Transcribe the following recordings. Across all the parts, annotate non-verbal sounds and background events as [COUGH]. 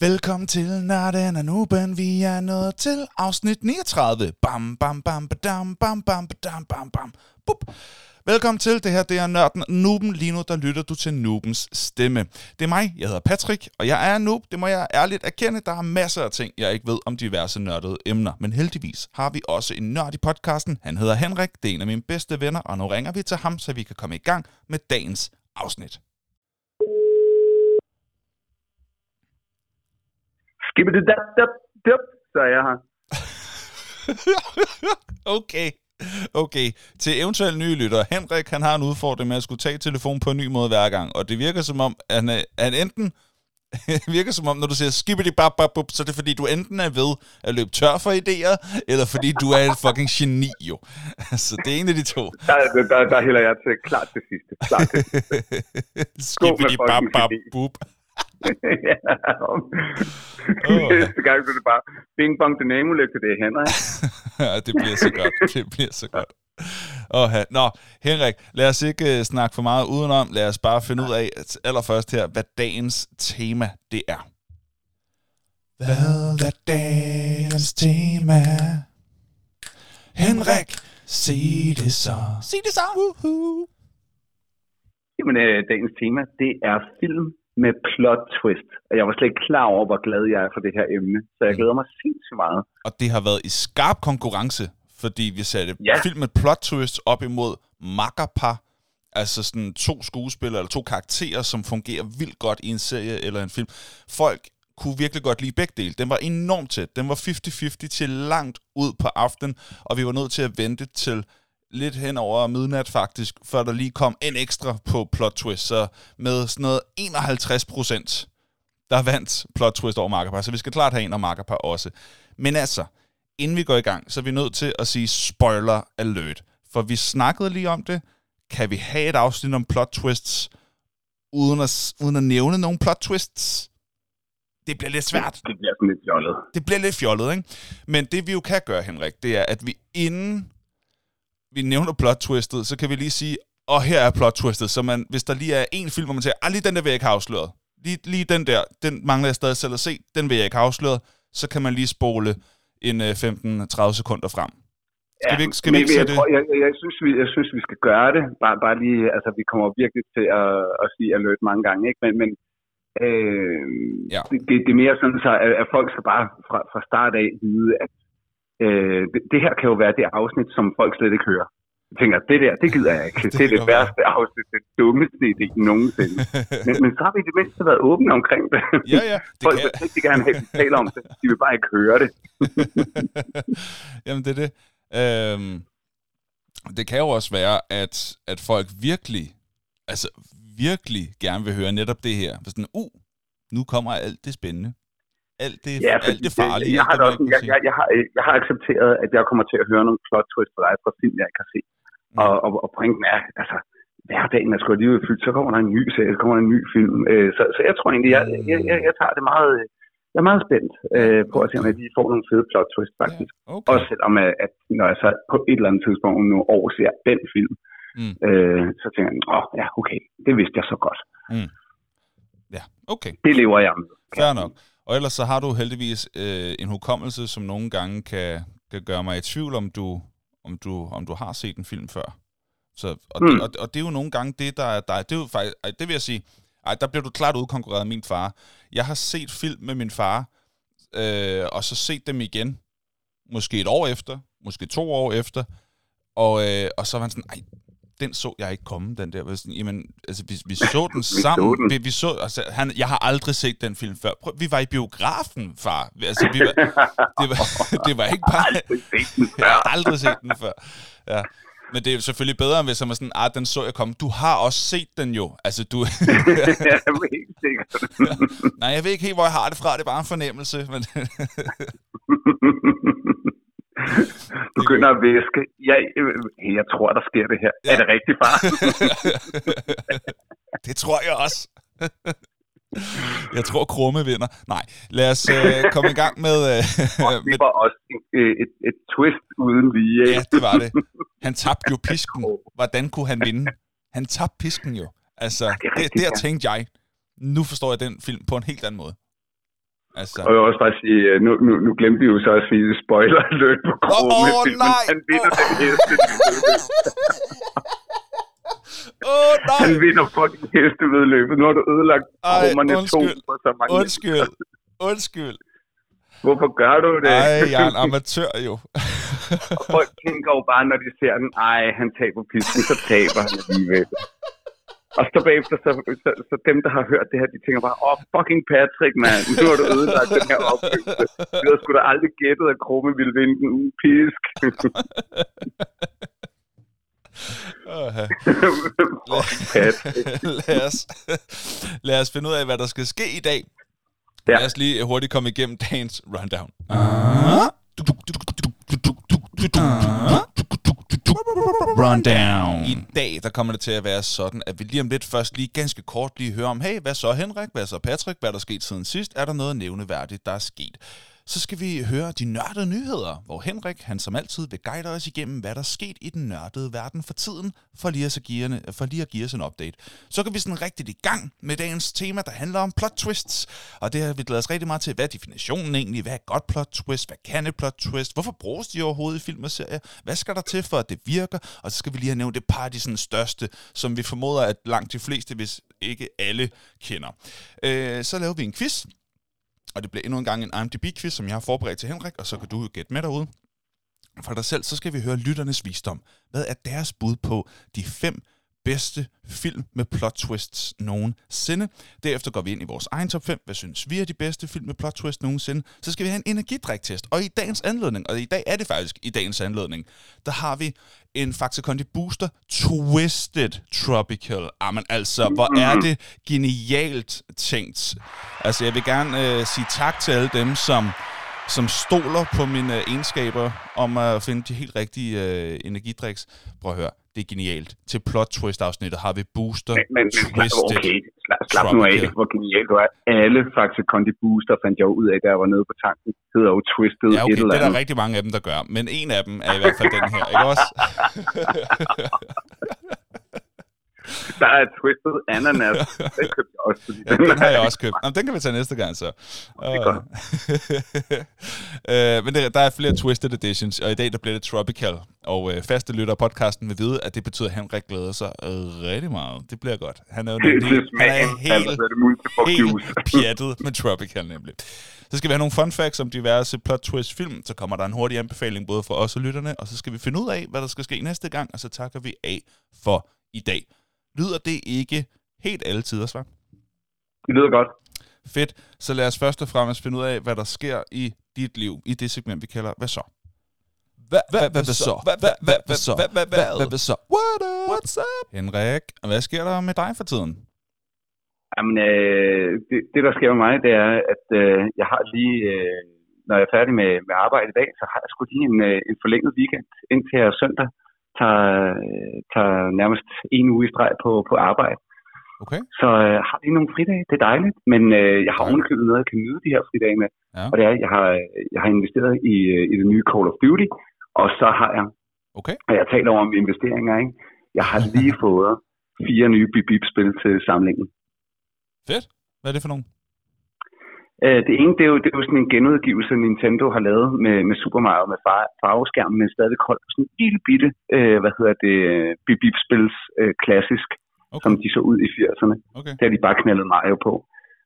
Velkommen til Nørden og Nuben. Vi er nået til afsnit 39. Bam, bam, bam, badam, bam, bam, badam, bam, bam. Bup. Velkommen til. Det her det er Nørden Nuben. Lige nu der lytter du til Nubens stemme. Det er mig. Jeg hedder Patrick, og jeg er noob. Det må jeg ærligt erkende. Der er masser af ting, jeg ikke ved om diverse nørdede emner. Men heldigvis har vi også en nørd i podcasten. Han hedder Henrik. Det er en af mine bedste venner, og nu ringer vi til ham, så vi kan komme i gang med dagens afsnit. Skibbe det dap, dap, dap, så er jeg her. [LAUGHS] okay. Okay, til eventuelle nye lyttere. Henrik, han har en udfordring med at skulle tage telefonen på en ny måde hver gang, og det virker som om, at han, han enten [LAUGHS] virker som om, når du siger skibbidi bap bap bup, så er det fordi, du enten er ved at løbe tør for idéer, eller fordi du er et fucking geni, jo. [LAUGHS] Så det er en af de to. Der, der, der hælder jeg til klart det sidste. Klart det sidste. skibbidi bap bap bup. Ja. [LAUGHS] Næste gang så er det bare bing bong den amulet, det er Henrik. ja, det bliver så godt. Det bliver så godt. Oh, Nå, Henrik, lad os ikke uh, snakke for meget udenom. Lad os bare finde ud af at allerførst her, hvad dagens tema det er. Hvad er dagens tema? Henrik, sig det så. Sig det så. Woohoo. Jamen, øh, dagens tema, det er film med plot twist. Og jeg var slet ikke klar over, hvor glad jeg er for det her emne. Så jeg glæder mig sindssygt meget. Og det har været i skarp konkurrence, fordi vi satte ja. film med plot twist op imod makkerpar. Altså sådan to skuespillere eller to karakterer, som fungerer vildt godt i en serie eller en film. Folk kunne virkelig godt lide begge dele. Den var enormt tæt. Den var 50-50 til langt ud på aftenen, og vi var nødt til at vente til lidt hen over midnat faktisk, før der lige kom en ekstra på plot twist. Så med sådan noget 51 procent, der vandt plot twist over Markerpar. Så vi skal klart have en og Markerpar også. Men altså, inden vi går i gang, så er vi nødt til at sige spoiler alert. For vi snakkede lige om det. Kan vi have et afsnit om plot twists, uden at, uden at nævne nogle plot twists? Det bliver lidt svært. Det bliver sådan lidt fjollet. Det bliver lidt fjollet, ikke? Men det vi jo kan gøre, Henrik, det er, at vi inden vi nævner plot twistet, så kan vi lige sige, og her er plot twistet, så man, hvis der lige er en film, hvor man siger, ah, lige den der vil jeg ikke have afsløret. Lige, lige den der, den mangler jeg stadig selv at se, den vil jeg ikke have afsløret. Så kan man lige spole en 15-30 øh, sekunder frem. Skal ja, vi ikke, skal vi ikke jeg, det? Jeg, jeg, jeg, synes, vi, jeg synes, vi skal gøre det. Bare, bare lige, altså, vi kommer virkelig til at, at sige alert mange gange, ikke? Men, men øh, ja. det, det, det, er mere sådan, så, at, at folk skal bare fra, fra start af vide, at øh, det, her kan jo være det afsnit, som folk slet ikke hører. Jeg tænker, det der, det gider jeg ikke. [LAUGHS] det, det er det værste afsnit, det dummeste idé nogensinde. [LAUGHS] men, men så har vi i det mindste været åbne omkring det. Ja, ja. [LAUGHS] Det Folk kan... vil rigtig gerne have, at vi taler om det. De vil bare ikke høre det. Jamen, det er det. Øhm, det kan jo også være, at, at folk virkelig, altså virkelig gerne vil høre netop det her. Sådan, uh, nu kommer alt det spændende alt det, ja, alt det farlige. Jeg, jeg, har, også, jeg, jeg, jeg, har, jeg har accepteret, at jeg kommer til at høre nogle plot twists for dig fra film, jeg ikke har set. Mm. Og, og, og pointen er, altså, hverdagen er sgu alligevel fyldt, så kommer der en ny serie, så kommer der en ny film. Øh, så, så jeg tror egentlig, jeg, jeg, jeg, jeg tager det meget, jeg er meget spændt øh, på at se, om jeg lige får nogle fede plot twists faktisk. Ja, okay. Også selvom, at, at når jeg så på et eller andet tidspunkt nu overser den film, mm. øh, så tænker jeg, åh, ja, okay, det vidste jeg så godt. Mm. Ja, okay. Det lever jeg med. Fair nok. Og ellers så har du heldigvis øh, en hukommelse, som nogle gange kan, kan gøre mig i tvivl, om du, om du, om du har set en film før. Så, og, mm. det, og, og det er jo nogle gange det, der er dig. Det, er jo faktisk, ej, det vil jeg sige, ej, der bliver du klart udkonkurreret af min far. Jeg har set film med min far, øh, og så set dem igen, måske et år efter, måske to år efter, og, øh, og så var han sådan, ej, den så jeg ikke komme, den der. Sådan, jamen, altså, vi, vi [LAUGHS] så den sammen. vi, vi, vi så, altså, han, jeg har aldrig set den film før. Prøv, vi var i biografen, far. Altså, vi var, [LAUGHS] det, var, [LAUGHS] det var ikke bare... Jeg har aldrig set den før. Ja. Men det er selvfølgelig bedre, hvis man er sådan, ah, den så jeg komme. Du har også set den jo. Altså, du... [LAUGHS] jeg er helt sikkert. ja. [LAUGHS] Nej, jeg ved ikke helt, hvor jeg har det fra. Det er bare en fornemmelse. Men [LAUGHS] begynder at væske. Jeg, jeg tror, der sker det her. Ja. Er det rigtigt, far? det tror jeg også. Jeg tror, Krumme vinder. Nej, lad os øh, komme i gang med... Øh, det var også et, et, et twist uden lige. Ja, det var det. Han tabte jo [LAUGHS] pisken. Hvordan kunne han vinde? Han tabte pisken jo. Altså, det, der tænkte jeg, nu forstår jeg den film på en helt anden måde. Altså. Og jeg vil også bare sige, øh, nu, nu, nu glemte vi jo så at sige spoiler alert på Kro Åh, med åh, filmen. nej. Han vinder den heste. [LAUGHS] Oh, nej! Han vinder fucking hestevedløbet. Nu har du ødelagt Ej, rummerne to undskyld. for så mange. Undskyld. Undskyld. Hvorfor gør du det? Ej, jeg er en amatør jo. Og folk tænker jo bare, når de ser den, ej, han taber pisken, så taber han alligevel. Og så bagefter, så, så, så, dem, der har hørt det her, de tænker bare, åh, oh, fucking Patrick, mand, nu har du ødelagt den her oplevelse. Du havde sgu da aldrig gættet, at Krumme ville vinde den uden pisk. [LAUGHS] Åh, ja. fucking Patrick. [LAUGHS] lad, os, [LAUGHS] lad os finde ud af, hvad der skal ske i dag. Ja. Lad os lige hurtigt komme igennem dagens rundown. Rundown. I dag, der kommer det til at være sådan, at vi lige om lidt først lige ganske kort lige hører om, hey, hvad så Henrik, hvad så Patrick, hvad er der sket siden sidst? Er der noget nævneværdigt, der er sket? Så skal vi høre de nørdede nyheder, hvor Henrik, han som altid vil guide os igennem, hvad der er sket i den nørdede verden for tiden, for lige, at give, for lige at give os en update. Så kan vi sådan rigtigt i gang med dagens tema, der handler om plot twists. Og det har vi glædet os rigtig meget til. Hvad er definitionen egentlig? Hvad er et godt plot twist? Hvad kan et plot twist? Hvorfor bruges de overhovedet i film og serier? Hvad skal der til for, at det virker? Og så skal vi lige have nævnt det par af de sådan største, som vi formoder, at langt de fleste, hvis ikke alle, kender. Øh, så laver vi en quiz, og det bliver endnu en gang en IMDb-quiz, som jeg har forberedt til Henrik, og så kan du jo gætte med derude. For dig selv, så skal vi høre lytternes visdom. Hvad er deres bud på de fem bedste film med plot twists nogensinde. Derefter går vi ind i vores egen top 5. Hvad synes vi er de bedste film med plot twists nogensinde? Så skal vi have en energidriktest. Og i dagens anledning, og i dag er det faktisk i dagens anledning, der har vi en Faxe Kondi Booster Twisted Tropical. Jamen altså, hvor er det genialt tænkt. Altså, jeg vil gerne øh, sige tak til alle dem, som som stoler på mine øh, egenskaber om at finde de helt rigtige øh, energidriks. Prøv at høre, det er genialt. Til plot twist afsnittet har vi Booster Men, men, men slap, Twisted. okay, slap, slap nu af, hvor genial du er. Alle Faxe Kondi Booster fandt jeg ud af, da jeg var nede på tanken. hedder jo Twisted Ja, okay, et eller det er der andet. rigtig mange af dem, der gør. Men en af dem er i hvert fald den her, ikke også? [LAUGHS] [LAUGHS] [LAUGHS] Der er Twisted Ananas. [LAUGHS] Den købte jeg også. Fordi Ja, den har jeg også købt. Jamen, den kan vi tage næste gang, så. er godt. [LAUGHS] øh, men der, der er flere Twisted Editions, og i dag der bliver det Tropical. Og øh, faste lytter af podcasten vil vide, at det betyder, at Henrik glæder sig øh, rigtig meget. Det bliver godt. Han er jo Det nemlig, er han smagen. er helt, er det juice. helt pjattet med Tropical nemlig. Så skal vi have nogle fun facts om diverse plot twist film. Så kommer der en hurtig anbefaling både for os og lytterne, og så skal vi finde ud af, hvad der skal ske næste gang, og så takker vi af for i dag. Lyder det ikke helt alle tider, svar? Det lyder godt. Fedt. Så lad os først og fremmest finde ud af, hvad der sker i dit liv, i det segment, vi kalder Hvad så? Hvad, hvad, hvad, hvad så? Hvad, hvad, hvad, hvad så? Hvad, hvad, hvad, hvad, hvad så? What up? What's up? Henrik, hvad sker der med dig for tiden? Jamen, øh, det, det, der sker med mig, det er, at øh, jeg har lige, øh, når jeg er færdig med, med arbejde i dag, så har jeg sgu lige en, øh, en forlænget weekend indtil jeg søndag tager, tager nærmest en uge i streg på, på arbejde. Okay. Så øh, har lige nogle fridage, det er dejligt, men øh, jeg har Ja. ovenikøbet noget, jeg kan nyde de her fridage med. Ja. Og det er, jeg har, jeg har investeret i, øh, i det nye Call of Duty, og så har jeg, Okay. og jeg taler om investeringer, ikke? jeg har lige [LAUGHS] fået fire nye bip-bip-spil til samlingen. Fedt. Hvad er det for nogen? Øh, det ene, det er, jo, det er jo sådan en genudgivelse, Nintendo har lavet med, med Super Mario med far, farveskærm, men stadig holdt sådan en lille bitte, øh, hvad hedder det, bip bip spils øh, klassisk, Okay. som de så ud i 80'erne. Okay. Det har de bare knaldet Mario på.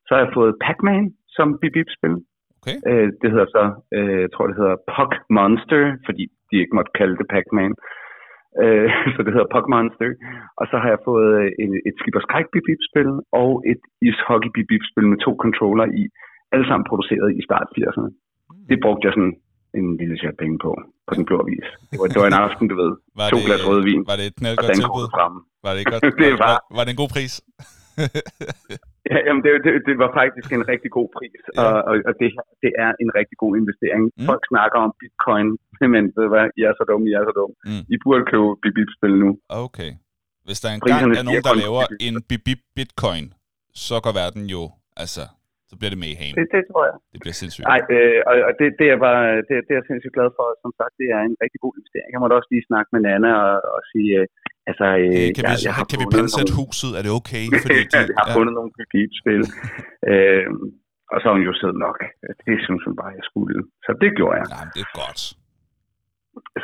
Så har jeg fået Pac-Man som bip bip spil. Okay. Øh, det hedder så, øh, jeg tror det hedder Puck Monster, fordi de ikke måtte kalde det Pac-Man. Øh, [LAUGHS] så det hedder Puck Monster. Og så har jeg fået øh, et, et Skipper Skræk bip bip spil og et ishockey bip bip spil med to controller i. Alle sammen produceret i start 80'erne. Det brugte jeg sådan en lille chat penge på, på den blå avis. Det var, det var en aften, du ved. Var to det, glas rødvin. Var det et knaldgodt tilbud? frem. Var det, godt? [LAUGHS] Det var, var- var, det en god pris? [LAUGHS] Ja, jamen det, det, det var faktisk en rigtig god pris, Ja. og, og, og det, her, det er en rigtig god investering. Mm. Mm. Folk snakker om bitcoin, [LAUGHS] men ved hvad, I er så dumme, I er så dumme. Mm. I burde købe bip-bip-spil nu. Okay. Hvis der engang er nogen, der laver en bibib bitcoin, så går verden jo, altså, så bliver det mayhem. Det, det tror jeg. Det bliver sindssygt. Nej, øh, og, og det, det, er bare, det, det er jeg sindssygt glad for. Som sagt, det er en rigtig god investering. Jeg måtte også lige snakke med Nana og, og sige, øh, altså, øh, Hey, kan, jeg, vi, jeg har kan vi fundet pantsætte nogle- huset? Er det okay? Fordi [LAUGHS] de, jeg har fundet nogle bip-bip-spil. øh, Og så har hun jo siddet nok. Det synes hun bare, jeg skulle. Så det gjorde jeg. Ja, det er godt.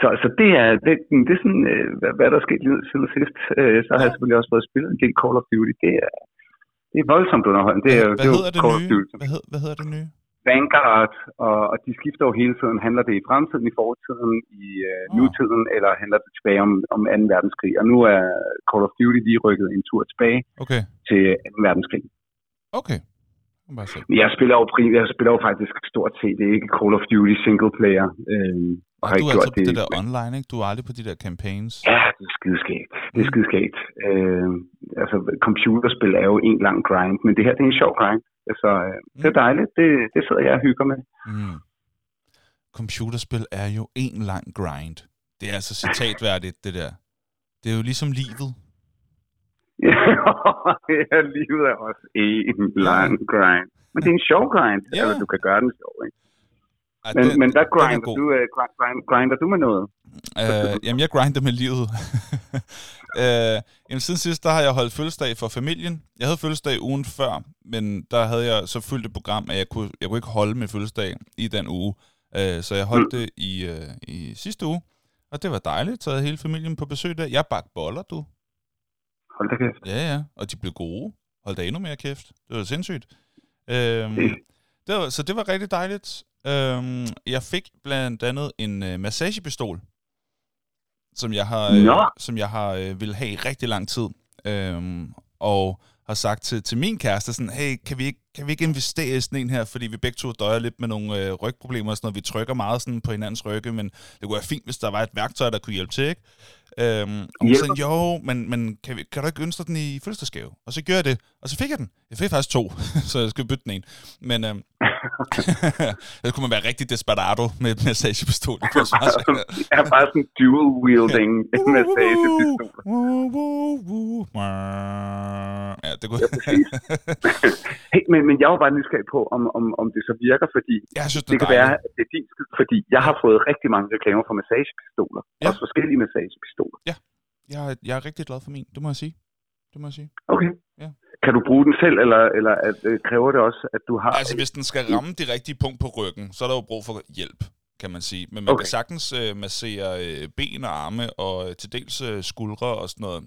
Så, så det er, det, det er sådan, øh, hvad, hvad der er sket siden sidst. Øh, så har jeg selvfølgelig også fået spillet en del Call of Duty. Det er, det er voldsomt underholdende. Det er, hvad, det er hedder det Call nye? Hvad, hed, hvad hedder det nye? Vanguard, og, og de skifter jo hele tiden. Handler det i fremtiden, i fortiden, i uh, nutiden, eller handler det tilbage om, om 2. verdenskrig? Og nu er Call of Duty lige rykket en tur tilbage okay. til 2. verdenskrig. Okay. Jeg spiller jo jeg spiller jo faktisk stort set det er ikke Call of Duty single player. Øhm, og du er altså på det, det der online, ikke? Du er aldrig på de der campaigns. Ja, det er skideskægt. Det er skideskægt. Øh, altså, computerspil er jo en lang grind, men det her det er en sjov grind. Så øh, mm. det er dejligt. Det, det sidder jeg og hygger med. Mm. Computerspil er jo en lang grind. Det er altså citatværdigt, det der. Det er jo ligesom livet. [LAUGHS] ja, livet er også en lang grind. Men det er en sjov grind. Ja. Altså, du kan gøre den sjov, ikke? Ja, men, den, men hvad grinder du, uh, grind, grinder du med noget? Uh, jamen, jeg grinder med livet. uh, [LAUGHS] jamen, siden sidst, der har jeg holdt fødselsdag for familien. Jeg havde fødselsdag ugen før, men der havde jeg så fyldt et program, at jeg kunne, jeg kunne ikke holde med fødselsdag i den uge. Uh, så jeg holdt mm. det i, uh, i sidste uge, og det var dejligt. Så havde hele familien på besøg der. Jeg bagte boller, du. Hold da kæft. Ja, ja, og de blev gode. Hold da endnu mere kæft. Det var sindssygt. Øhm, det var, så det var rigtig dejligt. Øhm, jeg fik blandt andet en øh, massagepistol, som jeg har, øh, som jeg har øh, vil have i rigtig lang tid. Øhm, og har sagt til, til min kæreste sådan, hey, kan vi, ikke, kan vi ikke investere i sådan en her, fordi vi begge to døjer lidt med nogle øh, rygproblemer og sådan noget. Vi trykker meget sådan på hinandens rygge, men det kunne være fint, hvis der var et værktøj, der kunne hjælpe til, ikke? Øhm, og hun sagde, jo, men, men kan, vi, kan du ikke ønske den i fødselsdagsgave? Og så gjorde jeg det, og så fik jeg den. Jeg fik faktisk to, [LAUGHS] så jeg skal bytte den en. Men øhm, [LAUGHS] det kunne man være rigtig desperado med et massagepistol. Det kunne [LAUGHS] jeg er bare sådan dual wielding massagepistol. ja, det kunne... hey, men, men jeg var bare nysgerrig på, om, om, om det så virker, fordi jeg synes, det, det kan være, at det er din skyld, fordi jeg har fået rigtig mange reklamer for massagepistoler. Ja. Også forskellige massagepistoler. Ja, jeg, jeg er rigtig glad for min, det må jeg sige. Det må jeg sige. Okay. Ja. Kan du bruge den selv, eller, eller at, øh, kræver det også, at du har... Altså, hvis den skal ramme det rigtige punkt på ryggen, så er der jo brug for hjælp, kan man sige. Men man okay. kan sagtens øh, massere øh, ben og arme, og øh, til dels øh, skuldre og sådan noget.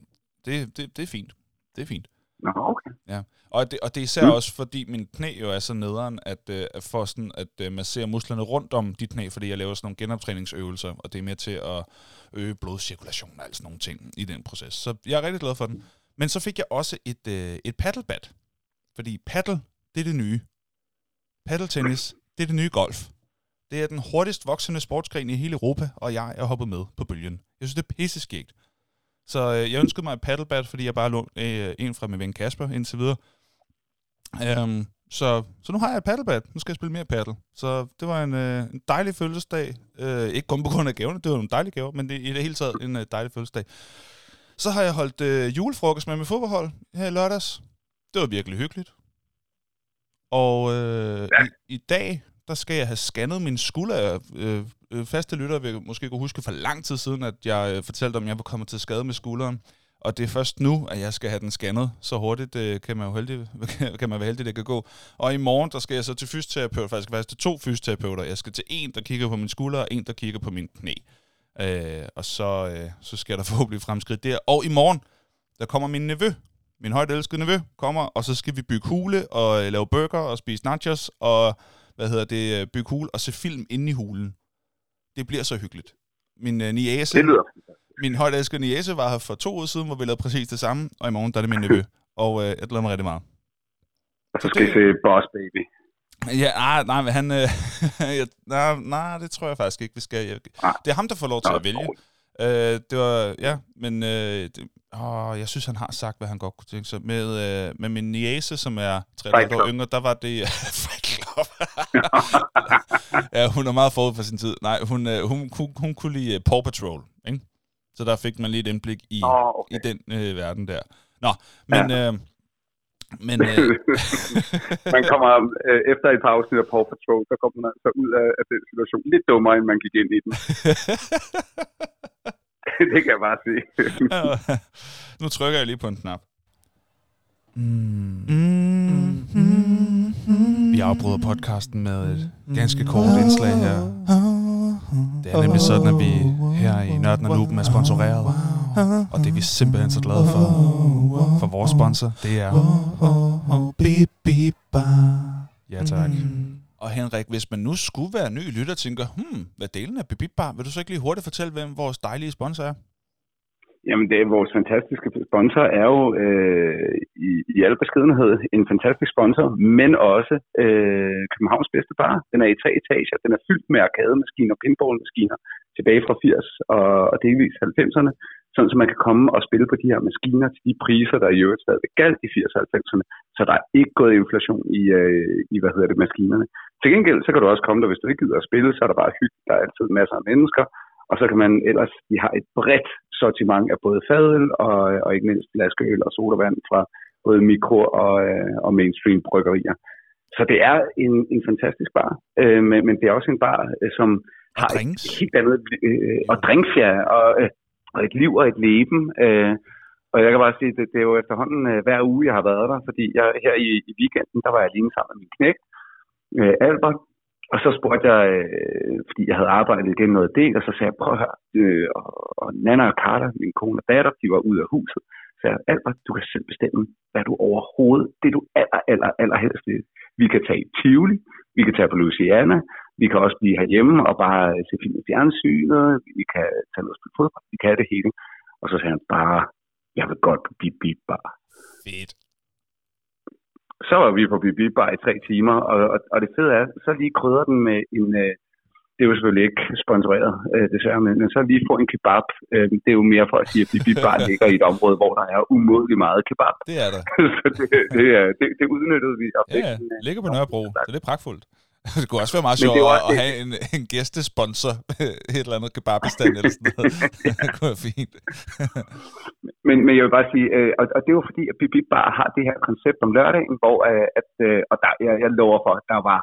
Det, det, det er fint. Det er fint. Nå, okay. Ja. Og det, og det er især mm. også, fordi min knæ jo er så nederen, at, øh, at for sådan at øh, massere musklerne rundt om dit knæ, fordi jeg laver sådan nogle genoptræningsøvelser, og det er med til at øge blodcirkulation og alt sådan nogle ting i den proces. Så jeg er rigtig glad for den. Men så fik jeg også et, øh, et paddlebat. Fordi paddle, det er det nye. Paddeltennis, det er det nye golf. Det er den hurtigst voksende sportsgren i hele Europa, og jeg er hoppet med på bølgen. Jeg synes, det er pisseskægt. Så øh, jeg ønskede mig et paddlebat, fordi jeg bare lå øh, en fra min ven Kasper indtil videre. Um, så, så nu har jeg et paddlebat. Nu skal jeg spille mere paddle. Så det var en, øh, en dejlig fødselsdag. Øh, ikke kun på grund af gaverne, det var en dejlig gave, men det er i det hele taget en øh, dejlig fødselsdag. Så har jeg holdt øh, julefrokost med mit fodboldhold her i lørdags. Det var virkelig hyggeligt. Og øh, ja. i, i dag, der skal jeg have scannet min skulder. Øh, øh, faste lytter vil måske kunne huske for lang tid siden, at jeg øh, fortalte om, at jeg var kommet til skade med skulderen. Og det er først nu, at jeg skal have den scannet. Så hurtigt øh, kan, man jo heldig, [LAUGHS] kan man være heldig, det kan gå. Og i morgen, der skal jeg så til fysioterapeut. Faktisk faktisk til to fysioterapeuter. Jeg skal til en, der kigger på min skulder, og en, der kigger på min knæ. Øh, og så, øh, så skal der [LAUGHS] forhåbentlig fremskridt der. Og i morgen, der kommer min nevø, min højt elskede nevø, kommer, og så skal vi bygge hule og øh, lave burger og spise nachos og hvad hedder det, øh, bygge hule og se film inde i hulen. Det bliver så hyggeligt. Min øh, niæse, det lyder. min højt elskede niæse var her for to år siden, hvor vi lavede præcis det samme, og i morgen der er det min nevø. [LAUGHS] Og øh, jeg glæder mig rigtig meget. Og så skal vi se Boss Baby. Ja, nej, nej, men han... Øh, [LAUGHS] jeg, nej, nej, det tror jeg faktisk ikke, vi skal. Jeg, det er ham, der får lov til at vælge. Øh, det var, ja, men øh, det, åh, jeg synes, han har sagt, hvad han godt kunne tænke sig. Med, øh, med min niece, som er 3 år yngre, der var det... [LAUGHS] [LAUGHS] ja, hun er meget forud for sin tid. Nej, hun, øh, hun, hun, hun kunne lide uh, Paw Patrol, ikke? Så der fik man lige et indblik i, oh, okay. i den øh, verden der. Nå, men... Ja. Øh, men, øh... [LAUGHS] man kommer øh, efter et par afsnit af Paw Patrol, så kommer man altså ud af, af den situation lidt dummere, end man gik ind i den. [LAUGHS] det kan jeg bare sige. nu trykker jeg lige på en knap. Mm. Mm. Mm. Vi Vi afbryder podcasten med et ganske kort indslag her. Det er nemlig sådan, at vi her i Nørden og Nuben er sponsoreret. Og det er vi simpelthen så glade for. For vores sponsor, det er... Ja tak. Og Henrik, hvis man nu skulle være ny lytter og tænker, hmm, hvad delen af Bibibbar, vil du så ikke lige hurtigt fortælle, hvem vores dejlige sponsor er? Jamen, det er vores fantastiske sponsor er jo øh, i, i al beskedenhed en fantastisk sponsor, men også øh, Københavns bedste bar. Den er i tre etager. Den er fyldt med arkademaskiner og pinballmaskiner tilbage fra 80 og, og delvis 90'erne, sådan så man kan komme og spille på de her maskiner til de priser, der i øvrigt stadigvæk galt i 80'erne og 90'erne. Så der er ikke gået inflation i, øh, i hvad hedder det, maskinerne. Til gengæld, så kan du også komme der, hvis du ikke gider at spille, så er der bare hygge. Der er altid masser af mennesker, og så kan man ellers, de har et bredt sortiment af både fadøl og, og ikke mindst flaskeøl og sodavand fra både mikro- og, øh, og mainstream bryggerier. Så det er en, en fantastisk bar, øh, men, men det er også en bar, øh, som og har drinks. et helt andet, øh, og drinks, ja, og, øh, og et liv og et leben. Øh, og jeg kan bare sige, det, det er jo efterhånden øh, hver uge, jeg har været der, fordi jeg, her i, i weekenden, der var jeg alene sammen med min knægt, øh, Albert, og så spurgte jeg, øh, fordi jeg havde arbejdet igen noget del, og så sagde jeg, prøv at høre, øh, og, og Nana og Carla, min kone og datter, de var ude af huset. Så sagde jeg, Albert, du kan selv bestemme, hvad du overhovedet, det du aller, aller, aller helst vil. Vi kan tage i Tivoli, vi kan tage på Louisiana, vi kan også blive herhjemme og bare øh, se film i fjernsynet, vi kan tage noget spil fodbold, vi kan det hele. Og så sagde han bare, jeg vil godt blive bare. Fedt. Så var vi på Bip Bip Bar i tre timer, og, og, og det fede er, så lige krydder den med en, øh, det er jo selvfølgelig ikke sponsoreret, øh, desværre, men, men så lige få en kebab. Øh, det er jo mere for at sige, at Bip Bip Bar [LAUGHS] ligger i et område, hvor der er umådelig meget kebab. Det er der. [LAUGHS] så det, det, er- det, det udnyttede vi. Og Ja, Ligger på Nørrebro, så det er pragtfuldt. Det kunne også være meget sjovt jo at, at have en, en gæstesponsor, [LAUGHS] et eller andet kebabestand eller sådan noget. [LAUGHS] det kunne være fint. Men, men jeg vil bare sige, øh, og, og det jo fordi, at Bip Bip Bar har det her koncept om lørdagen, hvor øh, at, øh, og der, jeg, jeg lover for, at der var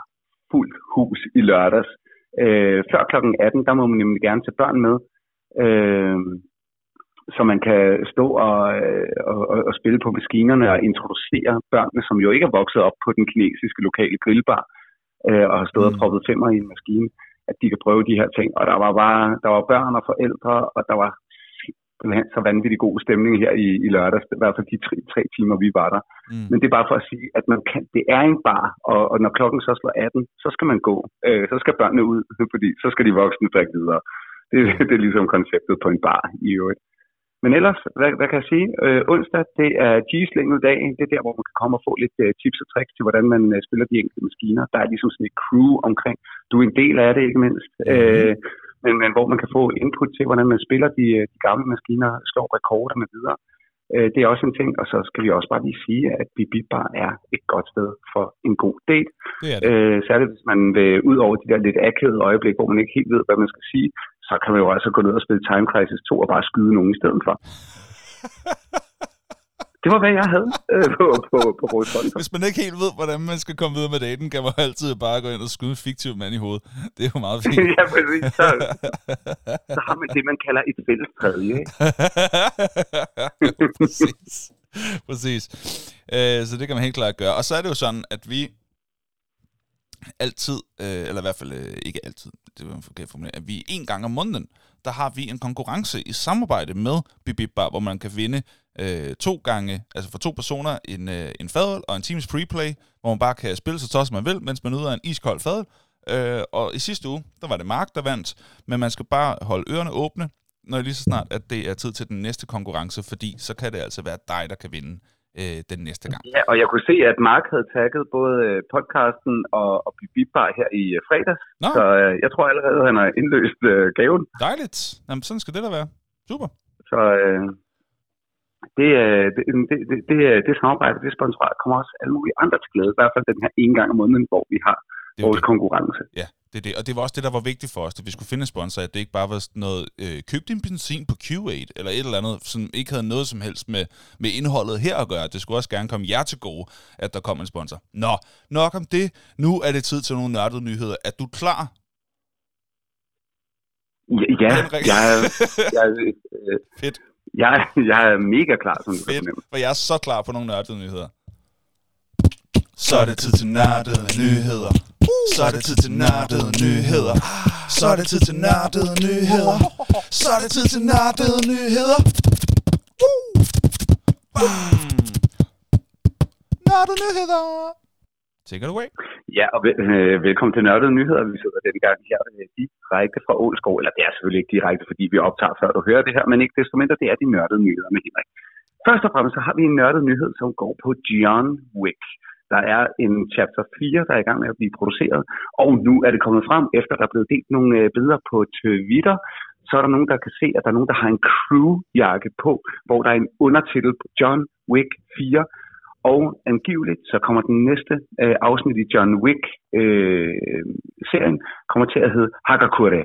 fuldt hus i lørdags. Øh, før klokken 18, der må man nemlig gerne tage børn med, øh, så man kan stå og, øh, og, og, og spille på maskinerne og introducere børnene, som jo ikke er vokset op på den kinesiske lokale grillbar, øh, og har stået mm. og proppet femmer i en maskine, at de kan prøve de her ting. Og der var bare, der var børn og forældre, og der var simpelthen så vanvittig god stemning her i, i lørdags, i hvert fald de tre, tre timer, vi var der. Mm. Men det er bare for at sige, at man kan, det er en bar, og, og når klokken så slår 18, så skal man gå. Øh, så skal børnene ud, [LAUGHS] fordi så skal de voksne drikke videre. Det, [LAUGHS] det er ligesom konceptet på en bar i øvrigt. Men ellers, hvad, hvad kan jeg sige? Øh, onsdag, det er G-slænget dag. Det er der, hvor man kan komme og få lidt øh, tips og tricks til, hvordan man øh, spiller de enkelte maskiner. Der er ligesom sådan et crew omkring. Du er en del af det, ikke mindst. Mhm. Øh, men, men hvor man kan få input til, hvordan man spiller de, øh, de gamle maskiner, slår rekorder med videre. Øh, det er også en ting, og så skal vi også bare lige sige, at Bibi Bar er et godt sted for en god date. Det det. Øh, særligt hvis man vil ud over de der lidt akavede øjeblik, hvor man ikke helt ved, hvad man skal sige, så kan man jo altså gå ned og spille Time Crisis 2 og bare skyde nogen i stedet for. [LAUGHS] Det var, hvad jeg havde øh, på, på, på sponsor. Hvis man ikke helt ved, hvordan man skal komme videre med daten, kan man altid bare gå ind og skyde en fiktiv mand i hovedet. Det er jo meget fint. [LAUGHS] ja, præcis. Så, så har man det, man kalder et fælles tredje. Ikke? [LAUGHS] Præcis. Præcis. Øh, så det kan man helt klart gøre. Og så er det jo sådan, at vi altid, øh, eller i hvert fald øh, ikke altid, det var en forkert formulering, at vi en gang om måneden, der har vi en konkurrence i samarbejde med Bibibar, hvor man kan vinde øh, to gange, altså for to personer, en, øh, en fadøl og en times preplay, hvor man bare kan spille så tosset man vil, mens man nyder en iskold fadøl. Øh, og i sidste uge, der var det Mark, der vandt, men man skal bare holde ørerne åbne, når lige så snart, at det er tid til den næste konkurrence, fordi så kan det altså være dig, der kan vinde øh, den næste gang. Ja, og jeg kunne se, at Mark havde tagget både øh, podcasten og, og Bibibbar her i øh, fredags. Nå. Så øh, jeg tror allerede, han har indløst øh, gaven. Dejligt. Jamen, sådan skal det da være. Super. Så øh, det, øh, det, det, det, det, det samarbejde, det sponsorat kommer også alle mulige andre til glæde. I hvert fald den her en gang om måneden, hvor vi har Det vores det. konkurrence. Ja, det er det. Og det var også det, der var vigtigt for os, at vi skulle finde en sponsor, at det ikke bare var noget, øh, køb din benzin på Q8, eller et eller andet, som ikke havde noget som helst med, med indholdet her at gøre. Det skulle også gerne komme jer til gode, at der kom en sponsor. Nå, nok om det. Nu er det tid til nogle nørdede nyheder. Er du klar? Ja, ja jeg, er- jeg, øh, [LAUGHS] Fedt. jeg, jeg er mega klar, som du kan Fedt. fornemme. For jeg er så klar på nogle nørdede nyheder. Så er det tid til nørdede nyheder. Så er det tid til nørdede nyheder. Så er det tid til nørdede nyheder. Så er det tid til nørdede nyheder. Nørdede nyheder. Take it away. Ja, og vel, øh, velkommen til Nørdede Nyheder. Vi sidder denne gang her øh, direkte fra Ålskov, eller det er selvfølgelig ikke direkte, fordi vi optager før du hører det her, men ikke desto mindre, det er de nørdede nyheder med Henrik. Først og fremmest så har vi en nørdet nyhed, som går på John Wick. Der er en chapter 4, der er i gang med at blive produceret, og nu er det kommet frem, efter der er blevet delt nogle øh, billeder på Twitter, så er der nogen, der kan se, at der er nogen, der har en crewjakke på, hvor der er en undertitel på John Wick 4, og angiveligt så kommer den næste øh, afsnit i John Wick-serien øh, kommer til at hedde Hakakure,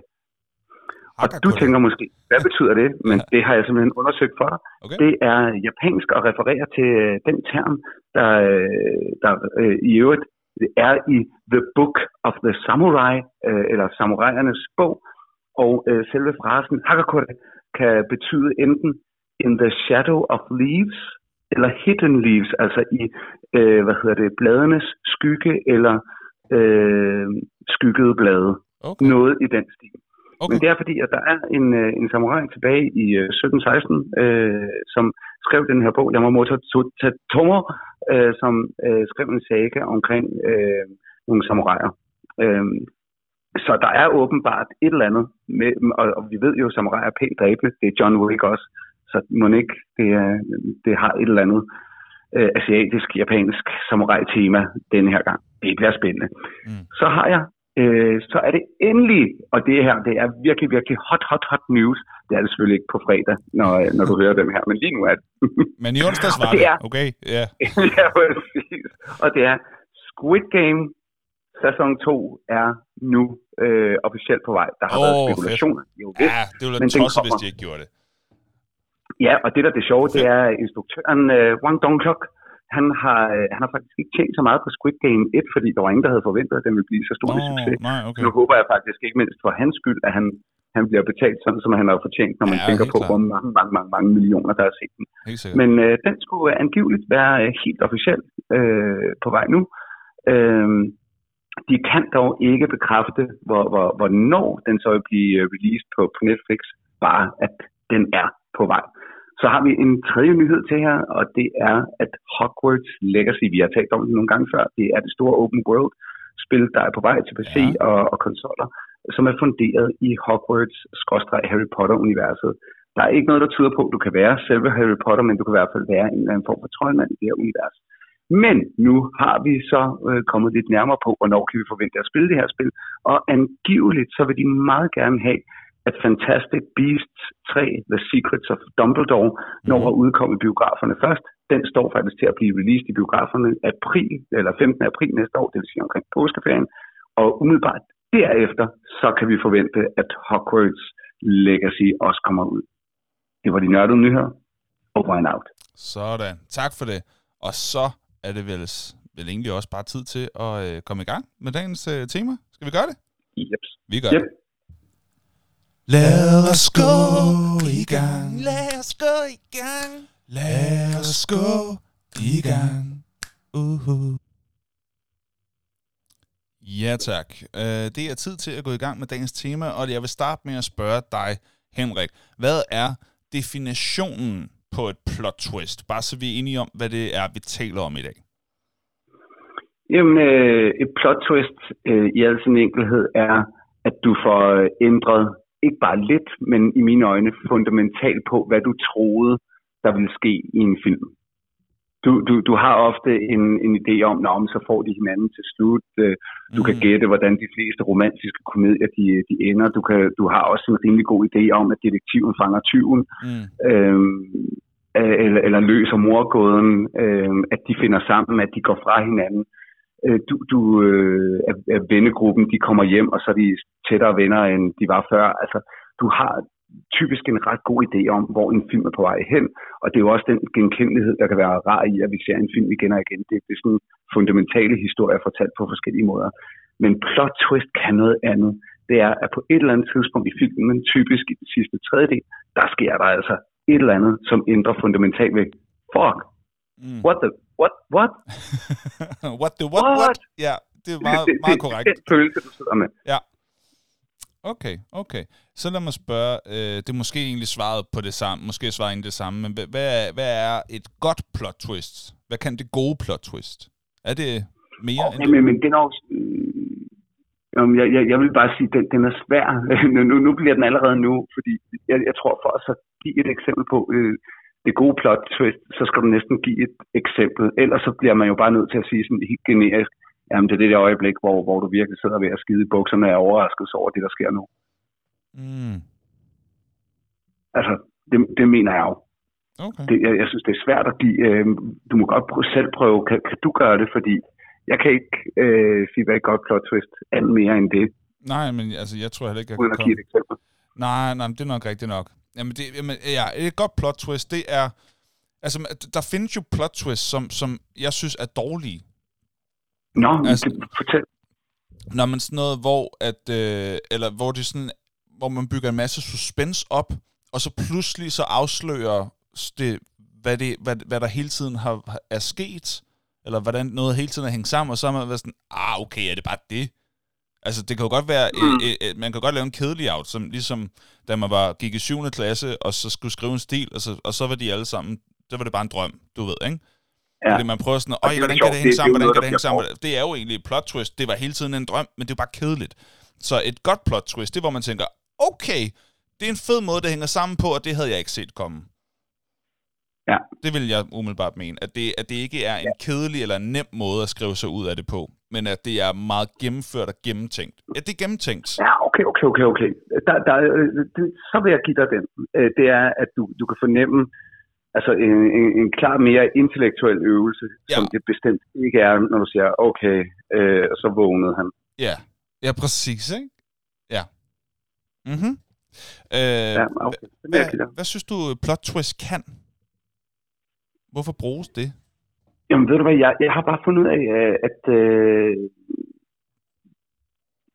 og du tænker måske, hvad betyder det? Men ja. det har jeg simpelthen undersøgt for dig. Okay. Det er japansk og refererer til øh, den term, der, øh, der øh, i øvrigt er i The Book of the Samurai, øh, eller samurajernes bog. Og øh, selve frasen Hagakure kan betyde enten in the shadow of leaves, eller hidden leaves, altså i, øh, hvad hedder det, bladenes skygge, eller øh, skyggede blade. Okay. Noget i den stil. Okay. Men det er fordi, at der er en, øh, en samurai tilbage i 1716, øh, øh, som skrev den her bog, Yamamoto Tatomo, øh, som øh, skrev en saga omkring øh, nogle samuraier. Øh, så der er åbenbart et eller andet, med, og, og vi ved jo, at samurai er pænt dræbende, det er John Wick også, så må ikke, det, er, det har et eller andet øh, asiatisk, japansk samurai-tema denne her gang. Det bliver spændende. Mm. Så har jeg øh, så er det endelig, og det her, det er virkelig, virkelig hot, hot, hot news. Det er det selvfølgelig ikke på fredag, når, når du hører dem her, men lige nu er det. [LAUGHS] men i onsdags var det, er, okay? Yeah. [LAUGHS] ja, præcis. Og det er Squid Game sæson 2 er nu øh, officielt på vej. Der har oh, været spekulationer. Jo, vist, ja, det ville være tosset, hvis de ikke gjorde det. Ja, og det der det sjove, det er instruktøren øh, Wang Dongchok, han har, øh, han har faktisk ikke tjent så meget på Squid Game 1, fordi der var ingen, der havde forventet, at den ville blive så stor oh, en succes. Nej, okay. Nu håber jeg faktisk ikke mindst for hans skyld, at han, han bliver betalt sådan, som han har fortjent, når man ja, tænker på, hvor mange, mange, mange, mange millioner, der er set den. Men øh, den skulle angiveligt være øh, helt officielt øh, på vej nu. Øh, de kan dog ikke bekræfte, hvor, hvor, hvornår den så vil blive øh, released på, på Netflix, bare at den er på vej. Så har vi en tredje nyhed til her, og det er, at Hogwarts Legacy, vi har talt om det nogle gange før, det er det store open world spil, der er på vej til PC ja. og, og konsoller, som er funderet i Hogwarts-Harry Potter-universet. Der er ikke noget, der tyder på, at du kan være selve Harry Potter, men du kan i hvert fald være en eller anden form for troldmand i det her univers. Men nu har vi så øh, kommet lidt nærmere på, hvornår kan vi forvente at spille det her spil, og angiveligt så vil de meget gerne have, at Fantastic Beasts 3, The Secrets of Dumbledore, når mm. at udkomme i biograferne først. Den står faktisk til at blive released i biograferne april, eller 15. april næste år, det vil sige omkring påskeferien. Og umiddelbart derefter, så kan vi forvente, at Hogwarts Legacy også kommer ud. Det var de nørdede nyheder. Over and out. Sådan. Tak for det. Og så er det vel, vel egentlig også bare tid til at øh, komme i gang med dagens øh, tema. Skal vi gøre det? Yep. Vi gør yep. det. Lad os gå i gang. Lad os gå i gang. Lad os gå i gang. Uh-huh. Ja tak. Uh, det er tid til at gå i gang med dagens tema, og jeg vil starte med at spørge dig, Henrik. Hvad er definitionen på et plot twist? Bare så vi er enige om, hvad det er, vi taler om i dag. Jamen, øh, et plot twist øh, i al sin enkelhed er, at du får ændret ikke bare lidt, men i mine øjne fundamentalt på, hvad du troede, der ville ske i en film. Du, du, du har ofte en, en idé om, at så får de hinanden til slut. Øh, du mm. kan gætte, hvordan de fleste romantiske komedier de, de ender. Du, kan, du har også en rimelig god idé om, at detektiven fanger tyven, mm. øhm, eller, eller løser morgåden, øhm, at de finder sammen, at de går fra hinanden øh, du, du øh, af vennegruppen, de kommer hjem, og så er de tættere venner, end de var før. Altså, du har typisk en ret god idé om, hvor en film er på vej hen, og det er jo også den genkendelighed, der kan være rar i, at vi ser en film igen og igen. Det, det er sådan fundamentale historier fortalt på forskellige måder. Men plot twist kan noget andet. Det er, at på et eller andet tidspunkt i filmen, men typisk i den sidste tredjedel, der sker der altså et eller andet, som ændrer fundamentalt ved, fuck, mm. what the what, what? [LAUGHS] what the what, what? what? Ja, det er meget, det, meget det, korrekt. Det er den følelse, du sidder med. Ja. Okay, okay. Så lad mig spørge, øh, det er måske egentlig svaret på det samme, måske svaret egentlig det samme, men hvad, hvad, er, hvad er et godt plot twist? Hvad kan det gode plot twist? Er det mere okay, end men, men det er nok... Øh, jeg, jeg, jeg vil bare sige, at den, den er svær. [LAUGHS] nu, nu, nu bliver den allerede nu, fordi jeg, jeg tror for at så give et eksempel på øh, det gode plot twist, så skal du næsten give et eksempel. Ellers så bliver man jo bare nødt til at sige sådan helt generisk, jamen det er det der øjeblik, hvor, hvor du virkelig sidder ved at skide i bukserne og er overrasket over det, der sker nu. Mm. Altså, det, det mener jeg jo. Okay. Det, jeg, jeg synes, det er svært at give. Øh, du må godt prøve, selv prøve. Kan, kan du gøre det? Fordi jeg kan ikke øh, sige, hvad et godt plot twist er mere end det. Nej, men altså, jeg tror heller ikke, jeg Uden kan give et eksempel. Nej, nej, det er nok rigtigt nok. Jamen, det, jamen, ja, et godt plot twist, det er... Altså, der findes jo plot twists, som, som jeg synes er dårlige. Nå, altså, det, fortæl. Når man sådan noget, hvor at, øh, eller hvor det sådan, hvor man bygger en masse suspense op, og så pludselig så afslører det, hvad, det, hvad, hvad der hele tiden har, er sket, eller hvordan noget hele tiden er hængt sammen, og så har man været sådan, ah, okay, er det bare det? Altså, det kan jo godt være, mm. øh, øh, man kan godt lave en kedelig out, som ligesom, da man var, gik i 7. klasse, og så skulle skrive en stil, og så, og så var de alle sammen, det var det bare en drøm, du ved, ikke? Ja. Fordi man prøver sådan, øj, hvordan kan det hænge sammen, hvordan kan det hænge sammen? Det er jo egentlig et plot twist, det var hele tiden en drøm, men det er bare kedeligt. Så et godt plot twist, det er, hvor man tænker, okay, det er en fed måde, det hænger sammen på, og det havde jeg ikke set komme. Ja. Det vil jeg umiddelbart mene, at det, at det ikke er en kedelig eller en nem måde at skrive sig ud af det på, men at det er meget gennemført og gennemtænkt. Ja, det er gennemtænkt. Ja, okay, okay, okay, okay. Der, der, det, så vil jeg give dig den. Det er, at du, du kan fornemme, altså en, en, en klar mere intellektuel øvelse, ja. som det bestemt ikke er, når du siger, okay, øh, og så vågnede han. Ja, ja præcis, ikke? Ja. Mhm. Øh, ja, okay. hvad, hvad synes du, plot twist kan? Hvorfor bruges det? Jamen ved du hvad, jeg, jeg har bare fundet ud af, at øh,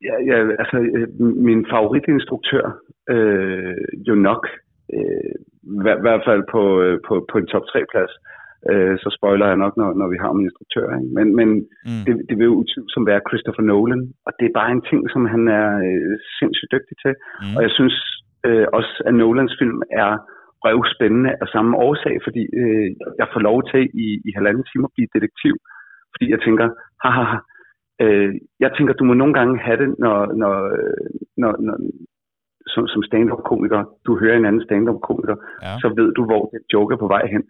ja, ja, altså, øh, min favoritinstruktør øh, jo nok, øh, i hvert fald på, øh, på, på en top 3 plads, øh, så spoiler jeg nok, når, når vi har min instruktør. Ikke? Men, men mm. det, det vil jo utvivlsomt være Christopher Nolan, og det er bare en ting, som han er øh, sindssygt dygtig til. Mm. Og jeg synes øh, også, at Nolans film er spændende af samme årsag, fordi øh, jeg får lov til i, i halvanden time at blive detektiv. Fordi jeg tænker, haha, øh, jeg tænker, du må nogle gange have det, når, når, når, når som, som stand-up-komiker, du hører en anden stand-up-komiker, ja. så ved du, hvor det joke er på vej hen.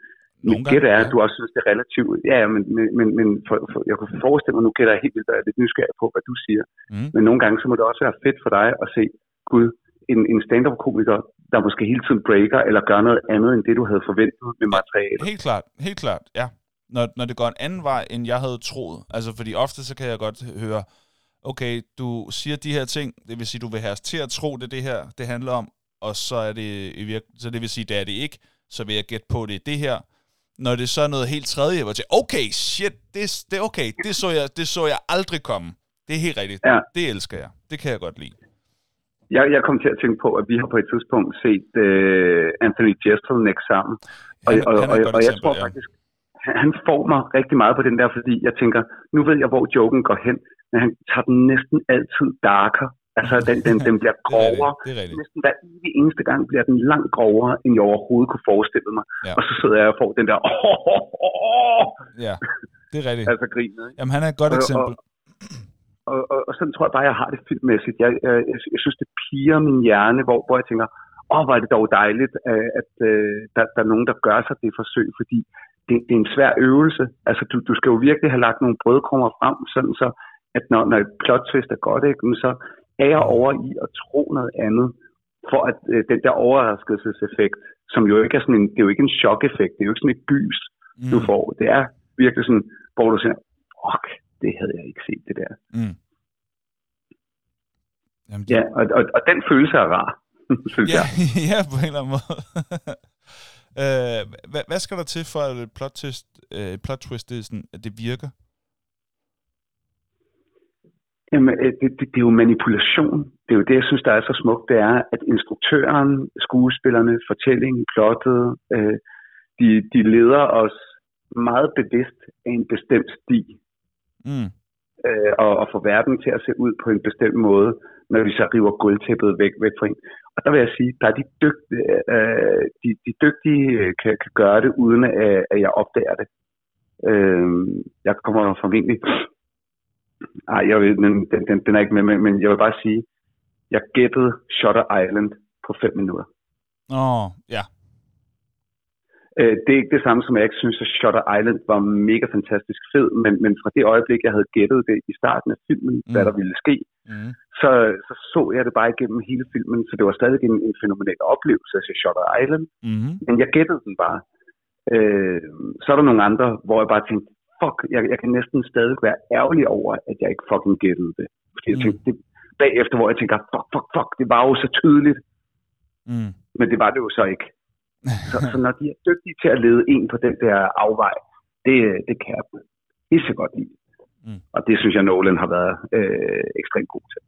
Mit gæt er, at du også synes, det er relativt... Ja, men, men, men for, for, jeg kunne forestille mig, nu gætter jeg helt vildt, at jeg er lidt nysgerrig på, hvad du siger. Mm. Men nogle gange, så må det også være fedt for dig at se, gud, en, en stand-up-komiker, der måske hele tiden breaker, eller gør noget andet, end det, du havde forventet med materialet. Helt klart, helt klart, ja. Når, når det går en anden vej, end jeg havde troet. Altså, fordi ofte så kan jeg godt høre, okay, du siger de her ting, det vil sige, du vil have os til at tro, det er det her, det handler om, og så er det i virke, så det vil sige, det er det ikke, så vil jeg gætte på, det er det her. Når det så er noget helt tredje, hvor jeg tænker, okay, shit, det, det er okay, det så, jeg, det så jeg aldrig komme. Det er helt rigtigt. Ja. Det elsker jeg. Det kan jeg godt lide. Jeg, jeg kom til at tænke på, at vi har på et tidspunkt set uh, Anthony Jeselnik sammen. Og, han, og, han og, og jeg tror ja. faktisk, han får mig rigtig meget på den der, fordi jeg tænker, nu ved jeg, hvor joken går hen, men han tager den næsten altid darker. Altså, [LAUGHS] den, den, den bliver grovere. det er rigtigt. Næsten hver eneste gang bliver den langt grovere, end jeg overhovedet kunne forestille mig. Ja. Og så sidder jeg og får den der... Oh, oh, oh. Ja, det er rigtigt. altså grinet. Ikke? Jamen, han er et godt Og- eksempel. Og, og, og sådan tror jeg bare, jeg har det filmmæssigt. Jeg, jeg, jeg, synes, det piger min hjerne, hvor, hvor jeg tænker, åh, hvor er det dog dejligt, øh, at øh, der, der er nogen, der gør sig det forsøg, fordi det, det er en svær øvelse. Altså, du, du skal jo virkelig have lagt nogle brødkrummer frem, sådan så, at når, når et plot twist er godt, ikke, så er jeg over i at tro noget andet, for at øh, den der overraskelseseffekt, som jo ikke er sådan en, det er jo ikke en chok-effekt, det er jo ikke sådan et gys, mm. du får. Det er virkelig sådan, hvor du siger, fuck, det havde jeg ikke set, det der. Mm. Jamen, det, Ja, og, og, og den følelse er rar, [LAUGHS] synes ja, jeg. [LAUGHS] ja, på en eller anden måde. [LAUGHS] øh, hvad, hvad skal der til for, at et plot twist, øh, plot twist det sådan, at det virker? Jamen, øh, det, det, det er jo manipulation. Det er jo det, jeg synes, der er så smukt. Det er, at instruktøren, skuespillerne, fortællingen, plottet, øh, de, de leder os meget bevidst af en bestemt sti. Mm. Øh, og, og få verden til at se ud på en bestemt måde, når vi så river gulvtæppet væk, væk fra en. Og der vil jeg sige, der er de dygtige, øh, de, de dygtige øh, kan, kan gøre det, uden at, at jeg opdager det. Øh, jeg kommer formentlig... Ej, jeg ved, den, den, den er ikke med, men, men jeg vil bare sige, jeg gættede Shutter Island på 5 minutter. Åh, oh, ja. Øh, det er ikke det samme, som jeg ikke synes, at Shutter Island var mega fantastisk fed, men, men fra det øjeblik, jeg havde gættet det i starten af filmen, mm. hvad der ville ske, mm. så, så så jeg det bare igennem hele filmen, så det var stadig en, en fænomenal oplevelse at se Shutter Island, mm. men jeg gættede den bare. Øh, så er der nogle andre, hvor jeg bare tænkte, fuck, jeg, jeg kan næsten stadig være ærgerlig over, at jeg ikke fucking gættede det. Fordi mm. jeg tænkte, det, bagefter, hvor jeg tænker, fuck, fuck, fuck, det var jo så tydeligt. Mm. Men det var det jo så ikke. Så, så [LAUGHS] når de er dygtige til at lede en på den der afvej, det, det kan jeg så godt lide. Mm. Og det synes jeg, Nolan har været øh, ekstremt god til.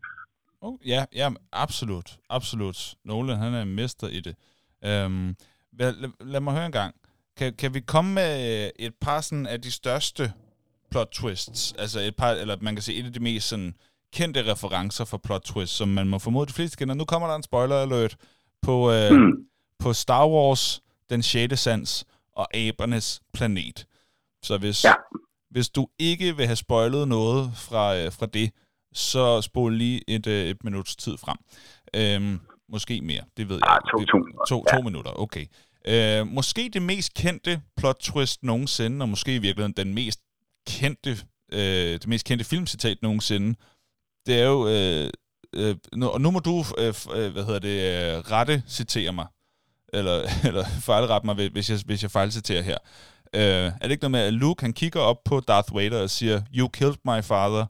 Oh, ja, ja, absolut. Absolut. Nolan, han er en mester i det. Øhm, lad, lad, lad mig høre en gang. Kan, kan vi komme med et par sådan af de største plot twists? Altså et par, eller man kan sige et af de mest sådan kendte referencer for plot twists, som man må formode de fleste kender. Nu kommer der en spoiler alert på, øh, mm. På Star Wars, Den 6. Sans og Abernes Planet. Så hvis, ja. hvis du ikke vil have spoilet noget fra, øh, fra det, så spol lige et, øh, et minuts tid frem. Øhm, måske mere, det ved jeg. Ah, to, to, to, to ja. minutter, okay. Øh, måske det mest kendte plot twist nogensinde, og måske i virkeligheden den mest kendte, øh, det mest kendte filmcitat nogensinde, det er jo, øh, øh, nu, og nu må du, øh, øh, hvad hedder det, øh, rette citere mig, eller, [LAUGHS] eller fejlrette mig, hvis jeg, hvis jeg fejlciterer her. Øh, er det ikke noget med, at Luke, han kigger op på Darth Vader og siger, you killed my father,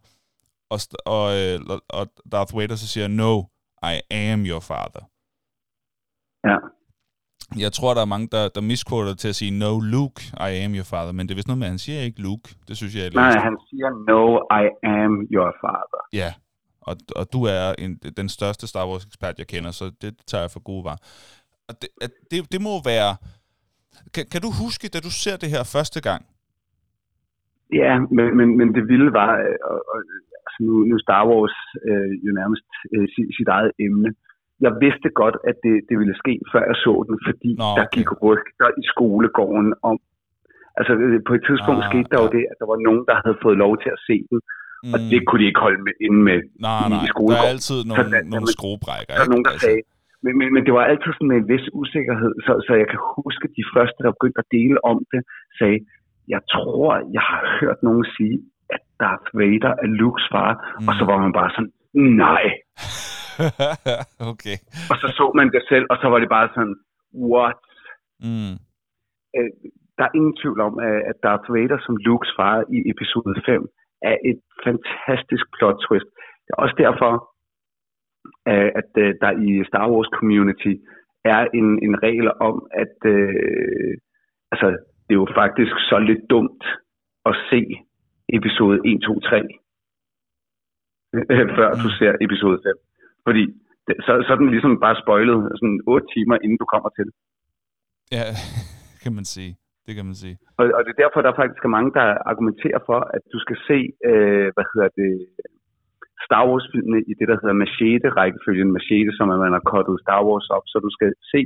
og, og, øh, og Darth Vader så siger, no, I am your father. Ja. Jeg tror, der er mange, der, der misquoter til at sige, no, Luke, I am your father. Men det er vist noget med, at han siger ikke Luke. Det synes jeg er Nej, han siger, no, I am your father. Ja, og, og du er en, den største Star Wars-ekspert, jeg kender, så det, det tager jeg for gode var. Og det, det, det må være... Kan, kan du huske, da du ser det her første gang? Ja, men, men, men det vilde var, øh, og, og, altså nu, nu Star Wars øh, jo nærmest øh, sit, sit eget emne, jeg vidste godt, at det, det ville ske, før jeg så den, fordi Nå, okay. der gik rygter i skolegården om... Altså, øh, på et tidspunkt ah, skete der ja. jo det, at der var nogen, der havde fået lov til at se den, mm. og det kunne de ikke holde med, inde med nej, i, nej, i skolegården. der er altid nogle, så, nogle skruebrækker, Der er nogen, der altså. sagde, men, men, men det var altid sådan med en vis usikkerhed, så, så jeg kan huske, at de første, der begyndte at dele om det, sagde, jeg tror, jeg har hørt nogen sige, at Darth Vader er Lukes far, mm. og så var man bare sådan, nej. [LAUGHS] okay. Og så så man det selv, og så var det bare sådan, what? Mm. Øh, der er ingen tvivl om, at Darth Vader som Lukes far i episode 5 er et fantastisk plot twist. Det er også derfor, at øh, der i Star Wars community er en, en regel om, at øh, altså, det er jo faktisk så lidt dumt at se episode 1, 2, 3, før du ser episode 5. Fordi så, så er den ligesom bare spoilet sådan 8 timer, inden du kommer til. Ja, [LAUGHS] kan man sige. Det kan man sige. Og, og det er derfor, der faktisk er mange, der argumenterer for, at du skal se, øh, hvad hedder det, Star Wars-filmene i det, der hedder Machete-rækkefølgen. Machete, som man har kottet Star Wars op. Så du skal se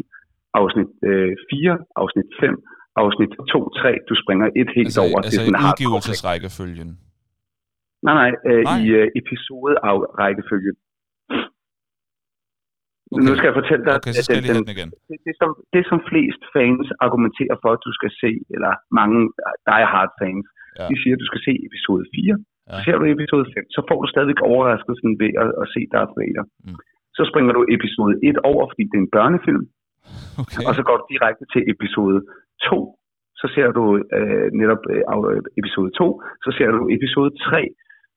afsnit øh, 4, afsnit 5, afsnit 2, 3. Du springer et helt altså, over. Altså det er sådan udgivelsesrækkefølgen? Nej, nej, øh, nej. i øh, episode-rækkefølgen. Okay. Nu skal jeg fortælle dig, okay, så skal at den, den, igen. Det, det, som, det som flest fans argumenterer for, at du skal se, eller mange die hard fans, ja. de siger, at du skal se episode 4. Ja. Så ser du episode 5, så får du stadigvæk overraskelsen ved at, at se Darth Vader. Mm. Så springer du episode 1 over, fordi det er en børnefilm. Okay. Og så går du direkte til episode 2. Så ser du øh, netop øh, episode 2. Så ser du episode 3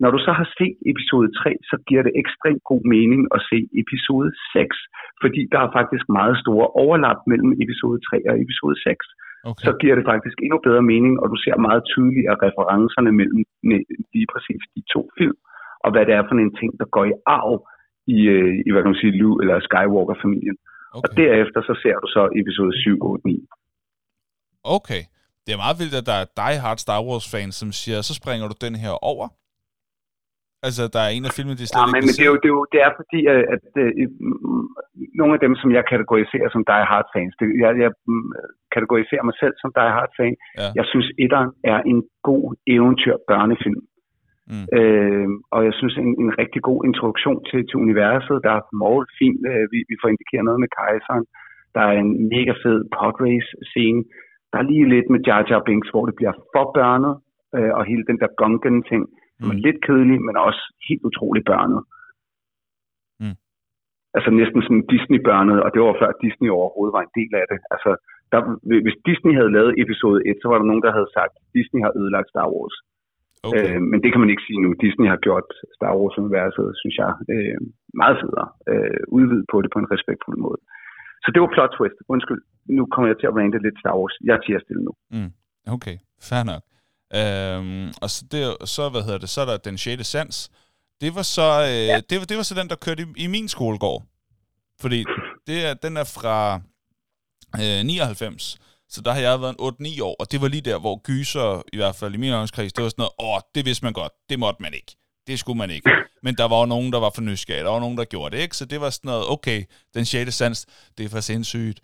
når du så har set episode 3, så giver det ekstremt god mening at se episode 6, fordi der er faktisk meget store overlap mellem episode 3 og episode 6. Okay. Så giver det faktisk endnu bedre mening, og du ser meget tydeligere referencerne mellem lige præcis de to film, og hvad det er for en ting, der går i arv i, øh, i hvad kan man sige, Luke eller Skywalker-familien. Okay. Og derefter så ser du så episode 7, 8, 9. Okay, Det er meget vildt, at der er die hard Star Wars-fans, som siger, så springer du den her over. Altså, der er en af filmene, de slet ja, ikke men, det, er jo, det, er jo, det er fordi, at, at, at nogle af dem, som jeg kategoriserer som Die Hard fans, det, jeg, jeg mm, kategoriserer mig selv som Die Hard fan. Ja. Jeg synes, etteren er en god eventyr børnefilm. Mm. Øh, og jeg synes, en, en rigtig god introduktion til, til universet. Der er mål fint. Øh, vi, vi får indikeret noget med kejseren. Der er en mega fed podrace scene. Der er lige lidt med Jar Jar Binks, hvor det bliver for børnet. Øh, og hele den der Gungan ting, som er Mm. lidt kedelig, men også helt utrolig børnet. Mm. Altså næsten sådan Disney-børnet, og det var før Disney overhovedet var en del af det. Altså, der, hvis Disney havde lavet episode 1, så var der nogen, der havde sagt, at Disney har ødelagt Star Wars. Okay. Øh, men det kan man ikke sige nu. Disney har gjort Star Wars-universet, synes jeg, øh, meget federe. Øh, udvidet på det på en respektfuld måde. Så det var plot twist. Undskyld, nu kommer jeg til at rante lidt Star Wars. Jeg tiger stille nu. Mm. Okay, fair nok. Øhm, og så, det, så, hvad hedder det, så er der den 6. sans. Det var så, øh, ja. det, var, det var så den, der kørte i, i min skolegård. Fordi det er, den er fra øh, 99. Så der har jeg været en 8-9 år, og det var lige der, hvor gyser, i hvert fald i min øjenskreds, det var sådan noget, åh, det vidste man godt, det måtte man ikke. Det skulle man ikke. Men der var jo nogen, der var for nysgerrige. Der var nogen, der gjorde det, ikke? Så det var sådan noget, okay, den 6. sans, det er for sindssygt.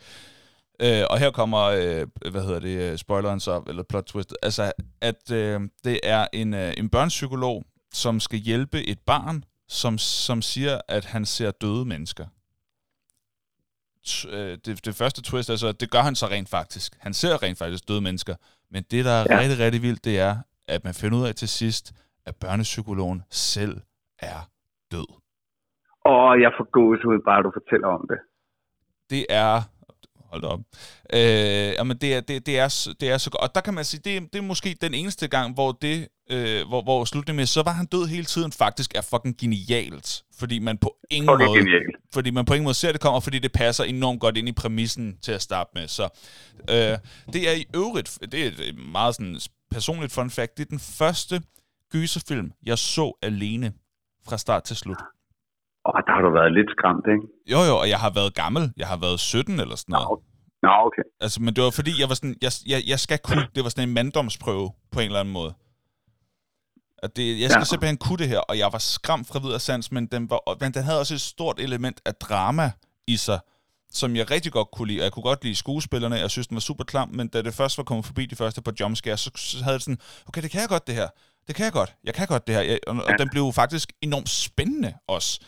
Øh, og her kommer, øh, hvad hedder det, øh, spoileren så, eller plot twist, altså, at øh, det er en, øh, en børnepsykolog, som skal hjælpe et barn, som, som siger, at han ser døde mennesker. T- øh, det, det første twist er så, at det gør han så rent faktisk. Han ser rent faktisk døde mennesker. Men det, der er. Ja. rigtig, rigtig vildt, det er, at man finder ud af til sidst, at børnepsykologen selv er død. Og jeg får gåsehud, bare du fortæller om det. det er hold op. Øh, jamen det er, det, det, er, det er så godt. Og der kan man sige, det, er- det er måske den eneste gang, hvor det, øh, hvor, hvor slutningen med, så var han død hele tiden, faktisk er fucking genialt. Fordi man på ingen måde, genialt. fordi man på ingen måde ser det kommer, fordi det passer enormt godt ind i præmissen til at starte med. Så øh, det er i øvrigt, det er et meget sådan personligt fun fact, det er den første gyserfilm, jeg så alene fra start til slut. Har du været lidt skræmt, ikke? Jo jo, og jeg har været gammel. Jeg har været 17 eller sådan noget. Nå, Nå okay. Altså, men det var fordi, jeg var sådan, jeg, jeg, jeg skal kunne, det var sådan en manddomsprøve på en eller anden måde. At det, jeg skal ja. Simpelthen kunne det her, og jeg var skræmt fra videre sans, men den, var, men den havde også et stort element af drama i sig, som jeg rigtig godt kunne lide. Og jeg kunne godt lide skuespillerne, jeg synes, den var super klam, men da det først var kommet forbi de første par jumpscares, så, så havde det sådan, okay, det kan jeg godt det her. Det kan jeg godt. Jeg kan godt det her. Jeg, og, ja. og den blev faktisk enormt spændende også.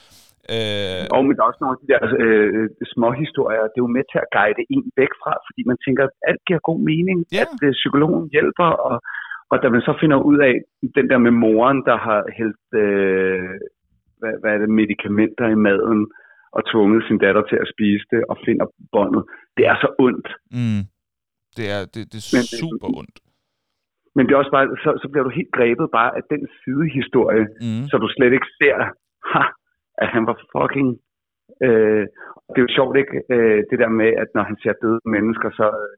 Øh, Og men der er også nogle af de der øh, små historier, det er jo med til at guide en væk fra, fordi man tænker, at alt giver god mening, Ja. at øh, psykologen hjælper, og, og da man så finder ud af den der med moren, der har hældt øh, hvad, hvad er det, medicamenter i maden, og tvunget sin datter til at spise det, og finder båndet. Det er så ondt. mm, det er, det, det er Men- super ondt. Men det er også bare, så, så bliver du helt grebet bare af den sidehistorie, Mm. så du slet ikke ser, ha, at han var fucking... Øh, det er jo sjovt, ikke? Øh, det der med, at når han ser døde mennesker, så øh,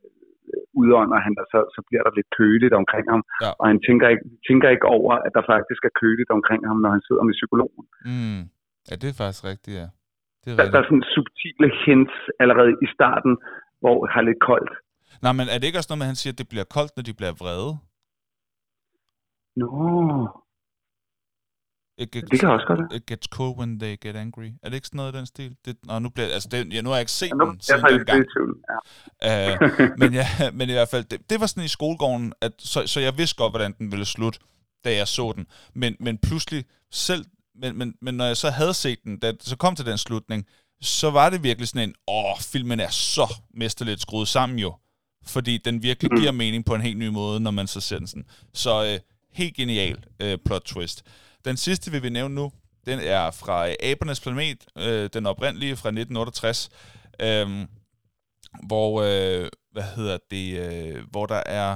udånder han, og så, så bliver der lidt køligt omkring ham. Ja. Og han tænker ikke, tænker ikke over, at der faktisk er køligt omkring ham, når han sidder med psykologen. Mm. Ja, det er faktisk rigtigt, ja. Det er Der, der er sådan subtile hints allerede i starten, hvor det har lidt koldt. Nej, men er det ikke også noget med, at han siger, at det bliver koldt, når de bliver vrede? Nå, It gets, det kan også godt. It gets cold when they get angry. Er det ikke sådan noget i den stil? Det, nå, nu, bliver, altså det, ja, nu har jeg ikke set Ja, nu, den jeg siden dengang. lidt i tvivl. Ja. Øh, [LAUGHS] men, ja, [LAUGHS] men i hvert fald, det, det var sådan i skolegården, at, så, så jeg vidste godt, hvordan den ville slutte, da jeg så den. Men, men pludselig selv, men, men, men når jeg så havde set den, da så kom til den slutning, så var det virkelig sådan en, åh, filmen er så mesterligt skruet sammen jo. Fordi den virkelig Mhm. giver mening på en helt ny måde, når man så ser den sådan. Så øh, helt genial øh, plot twist. Den sidste, vi vil nævne nu, den er fra øh, Abernes Planet, øh, den oprindelige fra 1968. Øhm, hvor, øh, hvad hedder det, øh, hvor der er,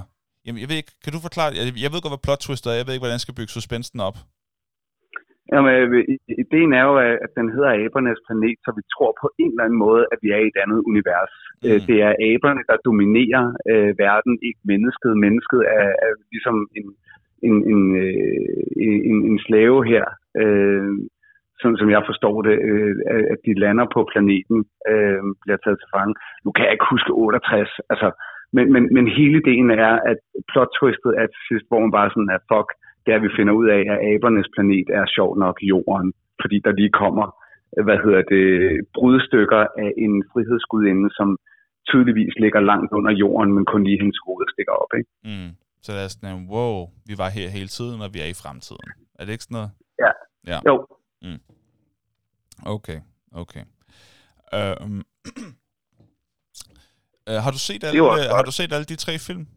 jamen jeg ved ikke, kan du forklare, jeg, jeg ved godt, hvad plot twister er, jeg ved ikke, hvordan jeg skal bygge suspensen op. Jamen, øh, ideen er jo, at den hedder Abernes planet, så vi tror på en eller anden måde, at vi er i et andet univers. Mm. Det er aberne, der dominerer øh, verden, ikke mennesket. Mennesket er, er ligesom en, en, øh, en, en, en slave her, øh, sådan som jeg forstår det, øh, at- at de lander på planeten, øh, bliver taget til fange. Nu kan jeg ikke huske 68, altså, Men, men, men hele ideen er, at plot twistet er til sidst, hvor man bare sådan er, fuck, det er, vi finder ud af, at abernes planet er sjov nok jorden, fordi der lige kommer, hvad hedder det, brudstykker af en frihedsgudinde, som tydeligvis ligger langt under jorden, men kun lige hendes hoved stikker op, ikke? Mm. Så det er sådan en, wow, vi var her hele tiden, og vi er i fremtiden. Er det ikke sådan noget? Ja. Ja. Jo. Mm. Okay, okay. Um, uh, [CLEARS THROAT] har, du set alle, også har du set alle de tre film?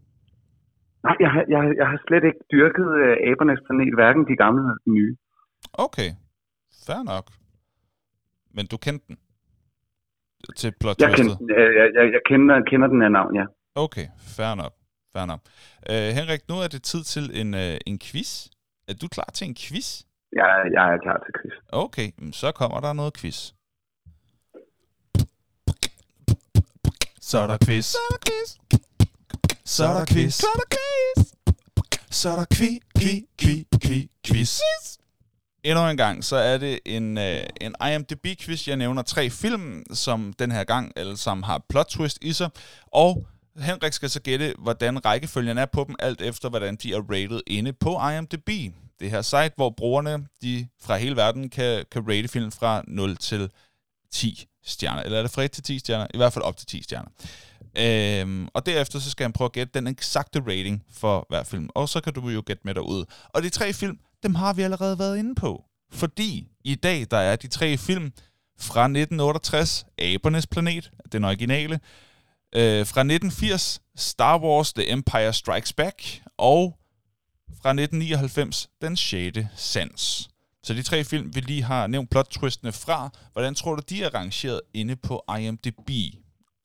Nej, jeg, har- jeg, jeg har slet ikke dyrket uh, abernes planet, hverken de gamle eller de nye. Okay, fair nok. Men du kendte den? Til plot Jeg, den, jeg, jeg, jeg, jeg kender, kender den af navn, ja. Okay, fair nok. Fair nok. Uh, Henrik, nu er det tid til en, uh, en quiz. Er du klar til en quiz? Jeg, jeg er klar til quiz. Okay, så kommer der noget quiz. Så er der quiz. Så er der quiz. Så er der quiz. Så er der quiz. Så er der kvi, kvi, kvi, kvi, quiz. Endnu en gang, så er det en, øh, en IMDb-quiz. Jeg nævner tre film, som den her gang alle sammen har plot twist i sig. Og Henrik skal så gætte, hvordan rækkefølgen er på dem, alt efter hvordan de er rated inde på IMDb. Det her site, hvor brugerne de fra hele verden kan, kan rate film fra 0 til 10 stjerner. Eller er det fra 1 til 10 stjerner? I hvert fald op til 10 stjerner. Øhm, og derefter så skal han prøve at gætte den eksakte rating for hver film. Og så kan du jo gætte med derud. Og de tre film, dem har vi allerede været inde på. Fordi i dag, der er de tre film fra 1968, Abernes Planet, den originale. Øh, fra 1980, Star Wars The Empire Strikes Back. Og fra 1999, Den 6. Sans. Så de tre film, vi lige har nævnt plot twistene fra, hvordan tror du, de er rangeret inde på IMDb?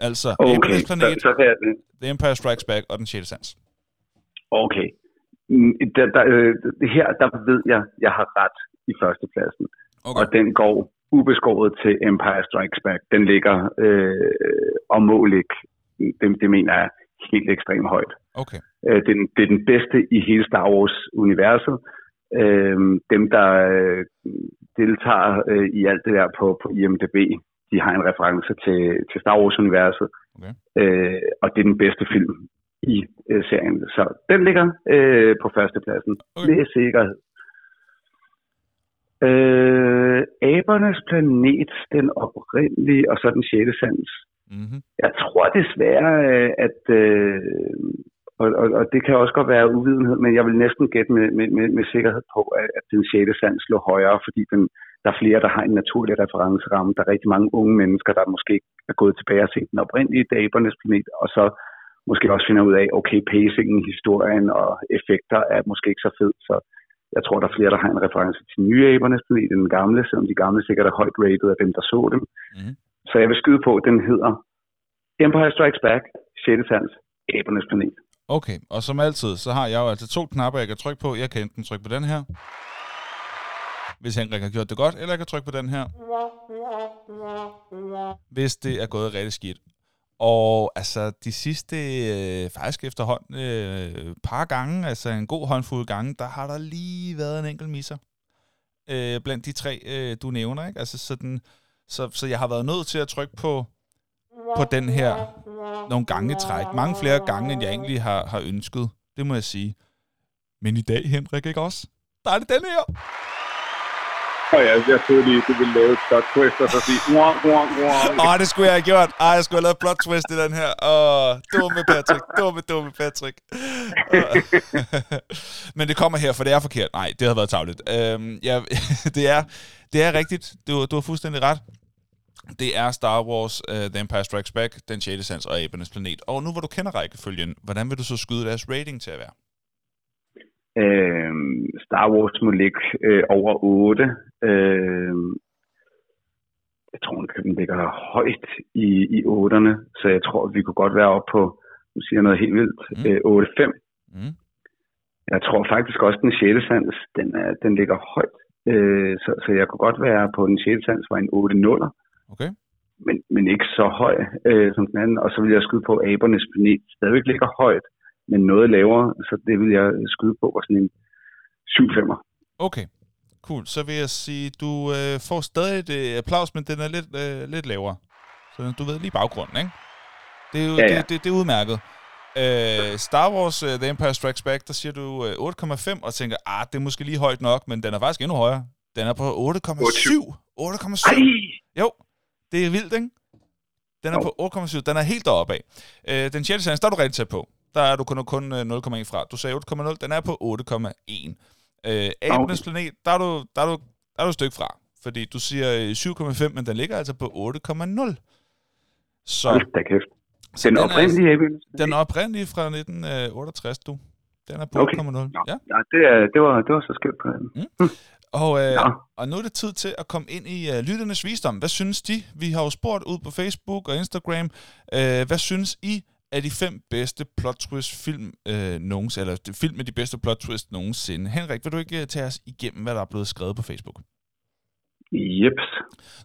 Altså, Okay, Abernes så, Planet, så kan jeg, The Empire Strikes Back og Den 6. Sans. okay. Mm, Der, der, øh, her, der ved jeg, jeg har ret i førstepladsen. Okay. Og den går ubeskåret til Empire Strikes Back. Den ligger øh, og må ligge, det, det mener jeg, helt ekstremt højt. Okay. Øh, det, er den, det er den bedste i hele Star Wars-universet. Øh, dem, der øh, deltager øh, i alt det der på, på IMDb, de har en reference til, til Star Wars-universet. Okay. Øh, og det er den bedste film i øh, serien. Så den ligger øh, på førstepladsen. Okay. Med sikkerhed. Øh, Abernes planet, den oprindelige, og så den sjette sans. Mm-hmm. Jeg tror desværre, øh, at, øh, og, og, og det kan også godt være uvidenhed, men jeg vil næsten gætte med, med, med, med sikkerhed på, at, at den sjette sans lå højere, fordi den, der er flere, der har en naturlig referenceramme. Der er rigtig mange unge mennesker, der måske er gået tilbage og set den oprindelige Abernes planet, og så måske også finder ud af, okay, pacingen, historien og effekter er måske ikke så fed, så jeg tror, der er flere, der har en reference til nye Abernes planet end den gamle, selvom de gamle sikkert er højt rated af dem, der så dem. Mhm. Så jeg vil skyde på, at den hedder Empire Strikes Back, 6. sans, Æbernes planet. Okay, og som altid, så har jeg jo altså to knapper, jeg kan trykke på. Jeg kan enten trykke på den her, hvis Henrik har gjort det godt, eller jeg kan trykke på den her, hvis det er gået rigtig skidt. Og altså, de sidste, øh, faktisk efterhånden øh, par gange, altså en god håndfuld gange, der har der lige været en enkelt misser. Øh, blandt de tre, øh, du nævner, ikke? Altså sådan, så, så jeg har været nødt til at trykke på, på den her nogle gange træk. Mange flere gange, end jeg egentlig har, har ønsket. Det må jeg sige. Men i dag, Henrik, ikke også? Der er det den her. Og jeg, jeg troede lige, du ville lave et plot twist og så sige. Åh, det skulle jeg have gjort. Ej, jeg skulle have lavet plot twist i den her. Åh, dumme Patrick. Dumme, dumme Patrick. Men det kommer her, for det er forkert. Nej, det havde været tavligt. Øhm, ja, [LAUGHS] det, er, det er rigtigt. Du, du har fuldstændig ret. Det er Star Wars, uh, The Empire Strikes Back, Den 6. Sans og Abernes Planet. Og nu hvor du kender rækkefølgen, hvordan vil du så skyde deres rating til at være? Øh, Star Wars må ligge øh, over 8. Øh, jeg tror, at den ligger højt i, i 8'erne, så jeg tror, at vi kunne godt være oppe på, nu siger jeg noget helt vildt, Mm. øh, 8-5. Mm. Jeg tror faktisk også, at den 6. sans, den, er, den ligger højt. Øh, så, så jeg kunne godt være på den 6. sans var en 8-0'er, Okay. men, men ikke så høj øh, som den anden. Og så vil jeg skyde på, at abernes planet stadigvæk ligger højt, men noget lavere, så det vil jeg skyde på var sådan en 7-5'er. Okay, cool. Så vil jeg sige, du øh, får stadig et øh, applaus, men den er lidt, øh, lidt lavere. Så du ved lige baggrunden, ikke? Det er jo Ja, ja. Det, det, det er udmærket. Uh, Star Wars uh, The Empire Strikes Back, der siger du uh, 8,5, og tænker, ah, det er måske lige højt nok, men den er faktisk endnu højere. Den er på 8,7. 8,7. Jo, det er vildt, ikke? Den er jo. på 8,7. Den er helt deroppe af. Uh, den 6. sans, der er du rigtig tæt på. Der er du kun, kun 0,1 fra. Du sagde 8,0. Den er på 8,1. Uh, Abenes okay. planet, der er, du, der, er du, der er du et stykke fra. Fordi du siger 7,5, men den ligger altså på 8,0. Så... Hold da kæft. Så den, den oprindelige Abenes Den oprindelige fra 1968, du. Den er på okay. 8,0. Ja, ja det, er, det, var, det var så skønt på den. Mm. Og, øh, ja. og nu er det tid til at komme ind i uh, lytternes visdom. Hvad synes de? Vi har jo spurgt ud på Facebook og Instagram. Uh, hvad synes I er de fem bedste plot twist film uh, nogensinde, eller film med de bedste plot twist nogensinde? Henrik, vil du ikke tage os igennem, hvad der er blevet skrevet på Facebook? Jeps.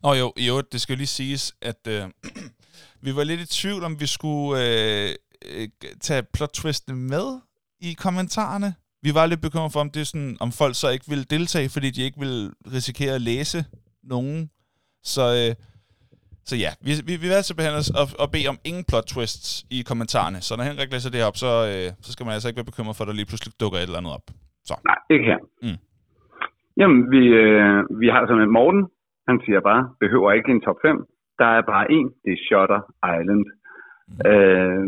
Nå jo, jo, det skal lige siges, at uh, [CLEARS THROAT] vi var lidt i tvivl, om vi skulle uh, tage plot twistene med i kommentarerne vi var lidt bekymret for, om, det er sådan, om folk så ikke ville deltage, fordi de ikke ville risikere at læse nogen. Så, øh, så ja, vi, vi, vi vil altså behandle os og, og bede om ingen plot twists i kommentarerne. Så når Henrik læser det her op, så, øh, så skal man altså ikke være bekymret for, at der lige pludselig dukker et eller andet op. Så. Nej, ikke her. Mm. Jamen, vi, øh, vi har sådan en Morten. Han siger bare, behøver ikke en top 5. Der er bare en, det er Shutter Island. Mm. Øh,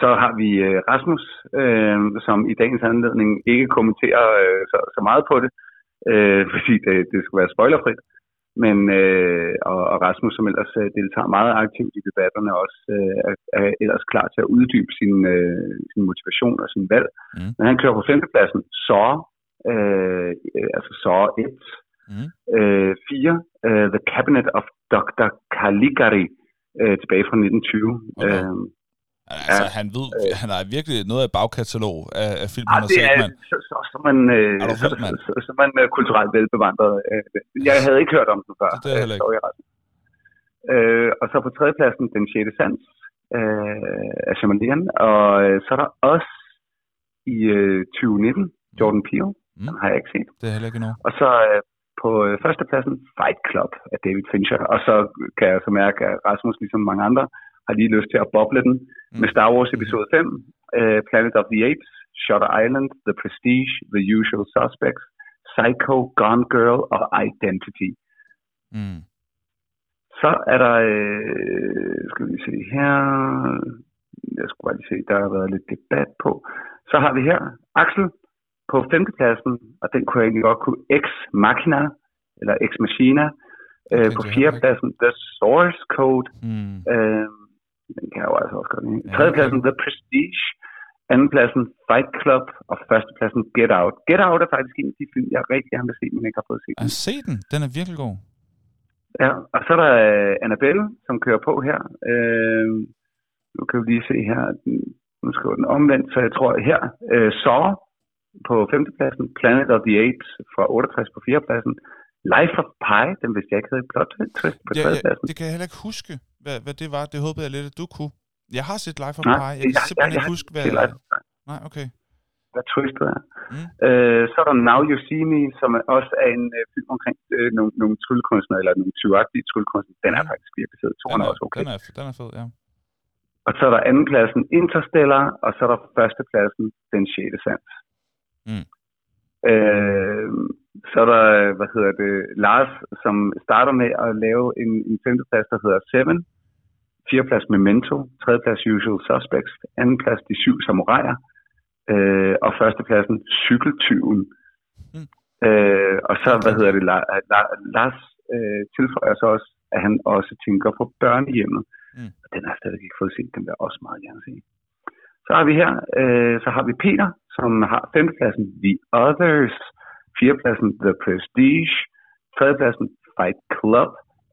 så har vi øh, Rasmus, øh, som i dagens anledning ikke kommenterer øh, så, så meget på det, øh, [LAUGHS] fordi det, det skal være spoilerfrit. Men, øh, og, og Rasmus, som ellers øh, deltager meget aktivt i debatterne, også øh, er, er ellers klar til at uddybe sin, øh, sin motivation og sin valg. Mm. Men han kører på femtepladsen så, øh, altså så 1, mm. øh, 4, øh, The Cabinet of Dr. Caligari, øh, tilbage fra 1920. Okay. Øh, Altså, ja, han ved, øh, han har virkelig noget af bagkatalog af, af film, han har set, er, Så, så, så, man, øh, er så, så, så, så, man øh, kulturelt velbevandret. Øh, jeg havde ikke hørt om den før. Det er heller ikke. Øh, og så på tredjepladsen, Den 6. Sans øh, af Chamalian. Og øh, så er der også i øh, 2019, Jordan Peele. Mm. Den har jeg ikke set. Det er heller ikke noget. Og så øh, på øh, førstepladsen, Fight Club af David Fincher. Og så kan jeg så mærke, at Rasmus, ligesom mange andre, har lige lyst til at boble den mm. Med Star Wars episode 5, uh, øh, Planet of the Apes, Shutter Island, The Prestige, The Usual Suspects, Psycho, Gone Girl og Identity. Mm. Så er der, øh, skal vi se her, jeg skulle bare lige se, der har været lidt debat på. Så har vi her Axel på femtepladsen, og den kunne jeg egentlig godt kunne Ex Machina, eller Ex Machina, øh, på fjerdepladsen The Source Code, mm. øh, den kan jeg jo altså også godt lide. Tredjepladsen, The Prestige. Andenpladsen, Fight Club. Og førstepladsen, Get Out. Get Out er faktisk en af de film, jeg rigtig gerne vil se, men ikke har fået set. Jeg har set den. Den er virkelig god. Ja, og så er der uh, Annabelle, som kører på her. Uh, nu kan vi lige se her. Nu skriver den omvendt, så jeg tror her. Uh, Saw på femtepladsen. Planet of the Apes fra 68 på fjerdepladsen. Life of Pi, den vidste jeg ikke havde et plot twist på ja, ja, det kan jeg heller ikke huske hvad, hvad det var. Det håbede jeg lidt, at du kunne. Jeg har set Life of Pi. Jeg kan ja, simpelthen ja, ikke huske, hvad... Det Nej, okay. Hvad twistet er. Mm. Øh, så er der Now You See Me, som også er en øh, film omkring øh, nogle, nogle tryllekunstnere, eller nogle tyvagtige tryllekunstnere. Den er mm. faktisk virkelig fed. Den er, også okay. Den er, den er fed, ja. Og så er der andenpladsen Interstellar, og så er der førstepladsen Den 6. Sans. Mm. Øh, så er der, hvad hedder det, Lars, som starter med at lave en, en femteplads, der hedder Seven. Fjerdeplads Memento, tredjeplads Usual Suspects, andenplads De Syv Samuraier, øh, og førstepladsen Cykeltyven. Mm. Øh, og så, hvad hedder det, La, La, Lars øh, tilføjer så også, at han også tænker på børnehjemmet. Mm. Og den har jeg stadig ikke fået set, den vil jeg også meget gerne se. Så har vi her, øh, så har vi Peter, som har femtepladsen The Others, fjerdepladsen The Prestige, tredjepladsen Fight Club,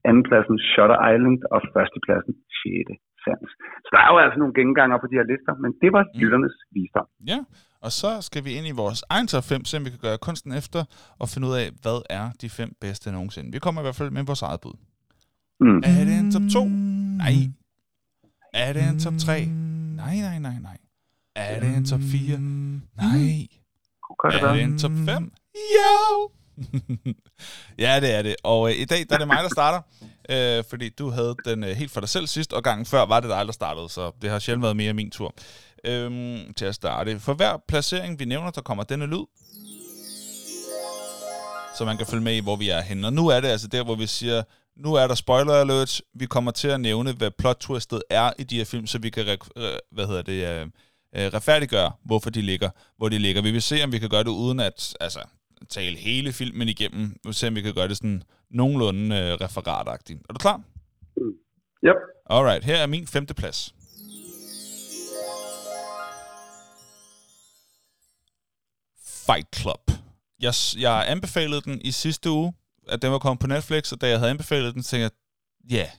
andenpladsen Shutter Island og førstepladsen 6. Sans. Så der er jo altså nogle genganger på de her lister, men det var mm. lytternes visdom. Ja, og så skal vi ind i vores egen top 5, så vi kan gøre kunsten efter og finde ud af, hvad er de fem bedste nogensinde. Vi kommer i hvert fald med vores eget bud. Mm. Er det en top 2? Nej. Er det en top 3? Nej, nej, nej, nej. Er det en top 4? Nej. Er det en top 5? Jo! [LAUGHS] ja, det er det. Og øh, i dag der er det mig, der starter. øh, fordi du havde den øh, helt for dig selv sidst, og gangen før var det dig, der startede, så det har sjældent været mere min tur øhm, til at starte. For hver placering, vi nævner, der kommer denne lyd, så man kan følge med i, hvor vi er henne. Og nu er det altså der, hvor vi siger, nu er der spoiler alert. Vi kommer til at nævne, hvad plot twistet er i de her film, så vi kan hvad hedder det, øh, øh, retfærdiggøre, hvorfor de ligger, hvor de ligger. Vi vil se, om vi kan gøre det uden at altså, tale hele filmen igennem. Vi vil se, om vi kan gøre det sådan nogenlunde øh, referatagtigt. Er du klar? Yep. Alright, her er min femte plads. Fight Club. Jeg, jeg anbefalede den i sidste uge, at den var kommet på Netflix, og da jeg havde anbefalet den, tænkte jeg, ja,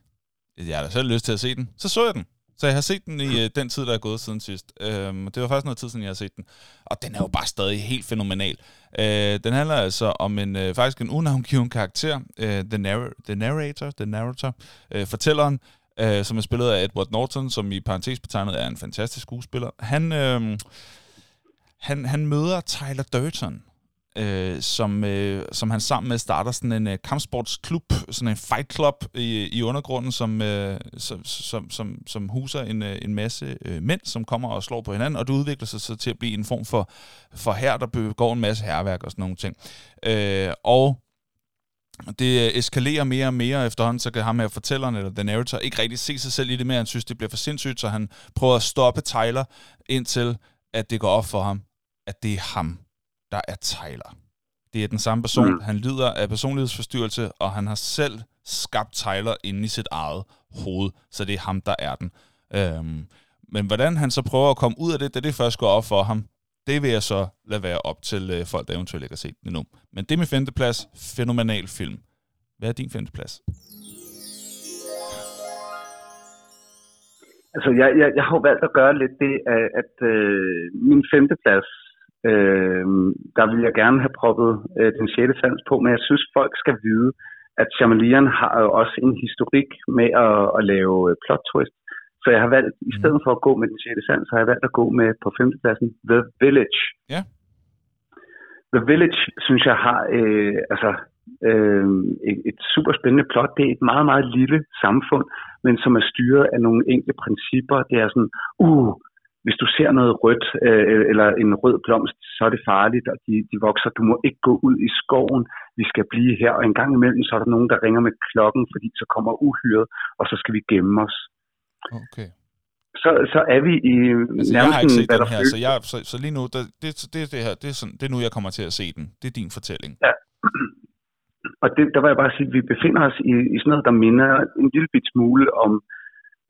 yeah, jeg har da selv lyst til at se den. Så så jeg den. Så jeg har set den i øh, den tid, der er gået siden sidst. Øhm, det var faktisk noget tid siden, jeg har set den. Og den er jo bare stadig helt fænomenal. Øh, den handler altså om en øh, faktisk en unavngiven karakter, øh, the, narr- the Narrator, the narrator øh, fortælleren, øh, som er spillet af Edward Norton, som i parentes betegnet er en fantastisk skuespiller. Han, øh, han, han møder Tyler Durton, øh, som, øh, som han sammen med starter sådan en øh, kampsportsklub, sådan en fight club i, i undergrunden, som, øh, som, som, som, som huser en, øh, en masse øh, mænd, som kommer og slår på hinanden, og det udvikler sig så til at blive en form for, for her, der begår en masse herværk og sådan nogle ting. Øh, og det øh, eskalerer mere og mere efterhånden, så kan ham her fortælleren, eller The Narrator, ikke rigtig se sig selv i det mere. Han synes, det bliver for sindssygt, så han prøver at stoppe Tyler, indtil at det går op for ham, at det er ham, der er Tyler. Det er den samme person. Mm. Han lider af personlighedsforstyrrelse, og han har selv skabt Tyler inde i sit eget hoved, så det er ham, der er den. Øhm, men hvordan han så prøver at komme ud af det, da det først går op for ham, det vil jeg så lade være op til øh, folk, der eventuelt ikke har set den endnu. Men det er min femteplads. Fænomenal film. Hvad er din femteplads? Altså, jeg, jeg, jeg har valgt at gøre lidt det, at, at øh, min femteplads Øh, der vil jeg gerne have proppet øh, den sjette sans på, men jeg synes, folk skal vide, at Shyamalan har jo også en historik med at, at lave øh, plot twist. Så jeg har valgt, i stedet mm. for at gå med den sjette sans, har jeg valgt at gå med på femtepladsen The Village. Ja. The Village, synes jeg, har øh, altså, øh, et, et super spændende plot. Det er et meget, meget lille samfund, men som er styret af nogle enkle principper. Det er sådan, uh, hvis du ser noget rødt øh, eller en rød blomst, så er det farligt, og de, de vokser. Du må ikke gå ud i skoven. Vi skal blive her. Og en gang imellem, så er der nogen, der ringer med klokken, fordi så kommer uhyret, og så skal vi gemme os. Okay. Så, så er vi i altså, nærmest... Jeg har ikke set den her, så, jeg, så, så lige nu, der, det, det, det, her, det, er sådan, det er nu, jeg kommer til at se den. Det er din fortælling. Ja. [CLEARS THROAT] Og det, der vil jeg bare sige, at vi befinder os i, i sådan noget, der minder en lille bit smule om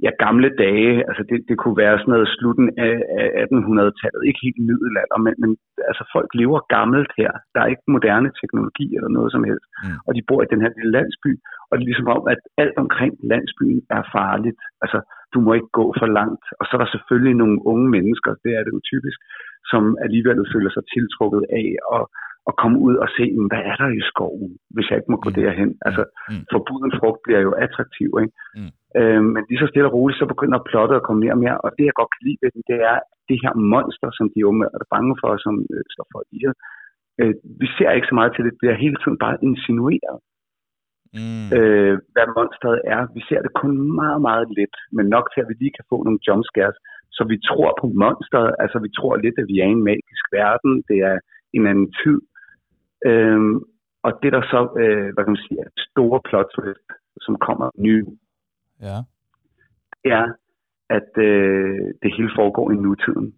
ja, gamle dage, altså det, det kunne være sådan noget slutten af, af 1800-tallet, ikke helt middelalder, men, men altså folk lever gammelt her. Der er ikke moderne teknologi eller noget som helst. Mm. Og de bor i den her lille landsby, og det er ligesom om, at alt omkring landsbyen er farligt. Altså, du må ikke gå for langt. Og så er der selvfølgelig nogle unge mennesker, det er det jo typisk, som alligevel føler sig tiltrukket af og at komme ud og se, hvad er der i skoven, hvis jeg ikke må gå mm. derhen. Altså, mm. forbuden frugt bliver jo attraktiv, ikke? Mm. Øh, men lige så stille og roligt, så begynder plottet at komme mere og mere, og det jeg godt kan lide ved det er det her monster, som de jo er bange for, som øh, står for i øh, Vi ser ikke så meget til det, det bliver hele tiden bare insinueret. Mm. Øh, hvad monsteret er. Vi ser det kun meget, meget lidt, men nok til, at vi lige kan få nogle jumpscares, så vi tror på monsteret, altså vi tror lidt, at vi er i en magisk verden, det er en anden tid, Øhm, og det der så, øh, hvad kan man sige, er store plot twist, som kommer ny, ja. er, at øh, det hele foregår i nutiden.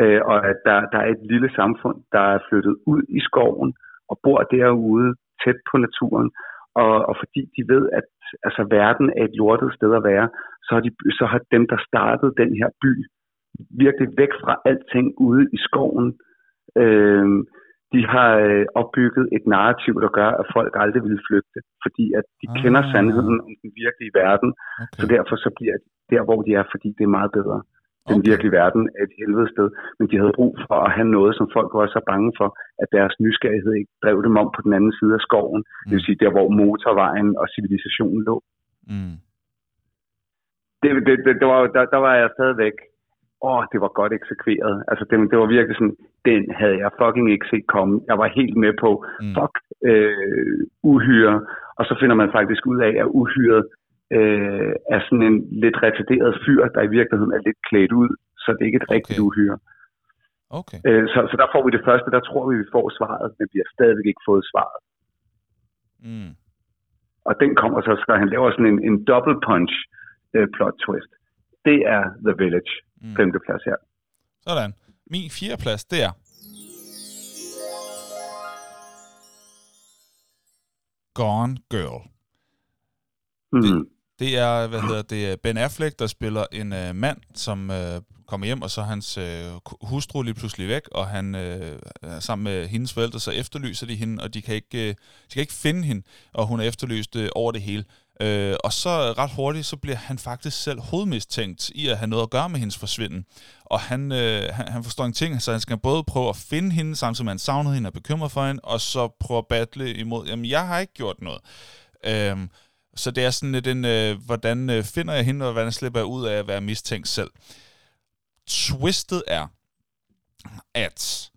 Øh, og at der, der er et lille samfund, der er flyttet ud i skoven og bor derude tæt på naturen. Og, og fordi de ved, at altså, verden er et lortet sted at være, så har, de, så har dem, der startede den her by, virkelig væk fra alting ude i skoven. Øh, de har øh, opbygget et narrativ, der gør, at folk aldrig vil flygte, fordi at de ah. kender sandheden om den virkelige verden, okay. så derfor så bliver de der, hvor de er, fordi det er meget bedre. Den okay. virkelige verden er et helvede sted, men de havde brug for at have noget, som folk var så bange for, at deres nysgerrighed ikke drev dem om på den anden side af skoven, mm. det vil sige der, hvor motorvejen og civilisationen lå. Mm. Det, det, det, det var, der, der var jeg stadigvæk åh, det var godt eksekveret. Altså, det, det var virkelig sådan, den havde jeg fucking ikke set komme. Jeg var helt med på, mm. fuck, øh, uhyre, og så finder man faktisk ud af, at uhyret øh, er sådan en lidt retarderet fyr, der i virkeligheden er lidt klædt ud, så det er ikke et okay. rigtigt uhyre. Okay. Øh, så, så der får vi det første, der tror vi, vi får svaret, men vi har stadigvæk ikke fået svaret. Mm. Og den kommer så, så han laver sådan en, en double punch øh, plot twist. Det er The Village, mm. femte plads her. Sådan. Min fjerde plads, det er Gone Girl. Mm. Det, det er, hvad hedder det, Ben Affleck, der spiller en uh, mand, som uh, kommer hjem, og så hans uh, hustru lige pludselig væk, og han uh, sammen med hendes forældre, så efterlyser de hende, og de kan ikke, uh, de kan ikke finde hende, og hun er efterlyst uh, over det hele. Øh, og så ret hurtigt, så bliver han faktisk selv hovedmistænkt i at have noget at gøre med hendes forsvinden. Og han, øh, han, han forstår en ting, så han skal både prøve at finde hende, samtidig med han savner hende og bekymrer for hende, og så prøve at battle imod, jamen jeg har ikke gjort noget. Øh, så det er sådan lidt en, øh, hvordan øh, finder jeg hende, og hvordan slipper jeg ud af at være mistænkt selv. Twistet er, at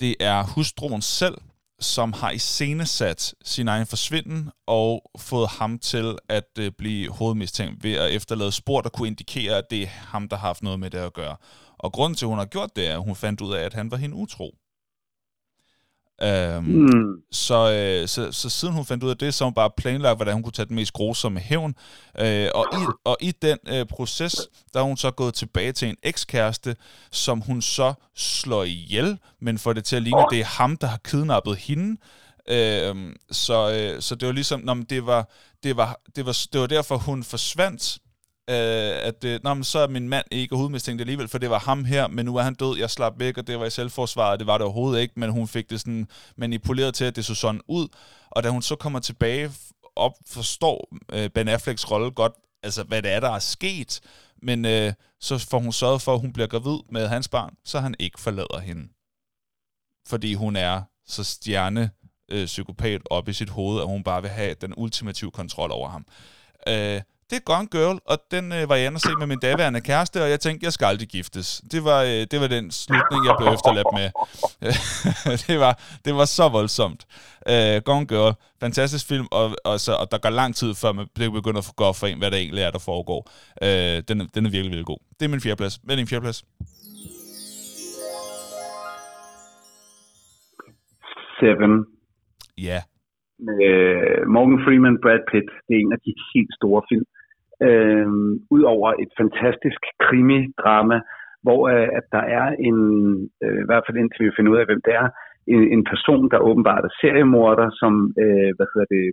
det er hustruen selv, som har iscenesat sin egen forsvinden og fået ham til at øh, blive hovedmistænkt ved at efterlade spor, der kunne indikere, at det er ham, der har haft noget med det at gøre. Og grunden til, at hun har gjort det, er, at hun fandt ud af, at han var hende utro. Øhm, mm. så, øh, så, så siden hun fandt ud af det, så hun bare planlagt, hvordan hun kunne tage den mest grusomme hævn. Øh, og, i, og i den øh, proces, der er hun så gået tilbage til en ekskæreste, som hun så slår ihjel, men får det til at ligne, at det er ham, der har kidnappet hende. Øh, så, øh, så det var ligesom, når det var, det var, det var, det var derfor, hun forsvandt øh, at øh, nå, men så er min mand ikke hovedmistænkt alligevel, for det var ham her, men nu er han død, jeg slap væk, og det var i selvforsvar, det var det overhovedet ikke, men hun fik det sådan manipuleret til, at det så sådan ud, og da hun så kommer tilbage op, forstår øh, Ben Afflecks rolle godt, altså hvad det er, der er sket, men øh, så får hun sørget for, at hun bliver gravid med hans barn, så han ikke forlader hende. Fordi hun er så stjerne øh, psykopat op i sit hoved, at hun bare vil have den ultimative kontrol over ham. Øh, det er Gone Girl, og den øh, var jeg inde se med min daværende kæreste, og jeg tænkte, jeg skal aldrig giftes. Det var, øh, det var den slutning, jeg blev efterladt med. [LAUGHS] det, var, det var så voldsomt. Øh, Gone Girl, fantastisk film, og, og, så, og der går lang tid, før man begynder at gå for en, hvad der egentlig er, der foregår. Øh, den, den er virkelig, virkelig god. Det er min fjerdeplads. Hvad er din fjerdeplads? Seven. Ja. Med Morgan Freeman, Brad Pitt. Det er en af de helt store film øh, ud over et fantastisk krimi-drama, hvor øh, at der er en, øh, i hvert fald indtil vi finder ud af, hvem det er, en, en person, der åbenbart er seriemorder, som øh, hvad hedder det,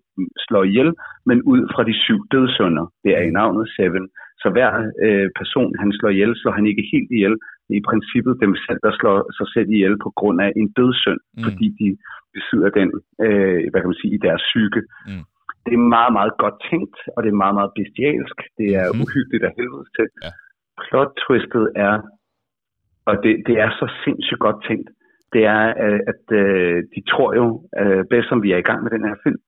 slår ihjel, men ud fra de syv dødssynder. Det er i navnet Seven. Så hver øh, person, han slår ihjel, slår han ikke helt ihjel. Det er i princippet dem selv, der slår sig selv ihjel på grund af en dødssynd, mm. fordi de besidder den, øh, hvad kan man sige, i deres psyke. Mm det er meget, meget godt tænkt, og det er meget, meget bestialsk. Det er mm. uhyggeligt af helvede til. Ja. Plot-twistet er, og det, det er så sindssygt godt tænkt, det er, at, at øh, de tror jo, øh, bedst som vi er i gang med den her film,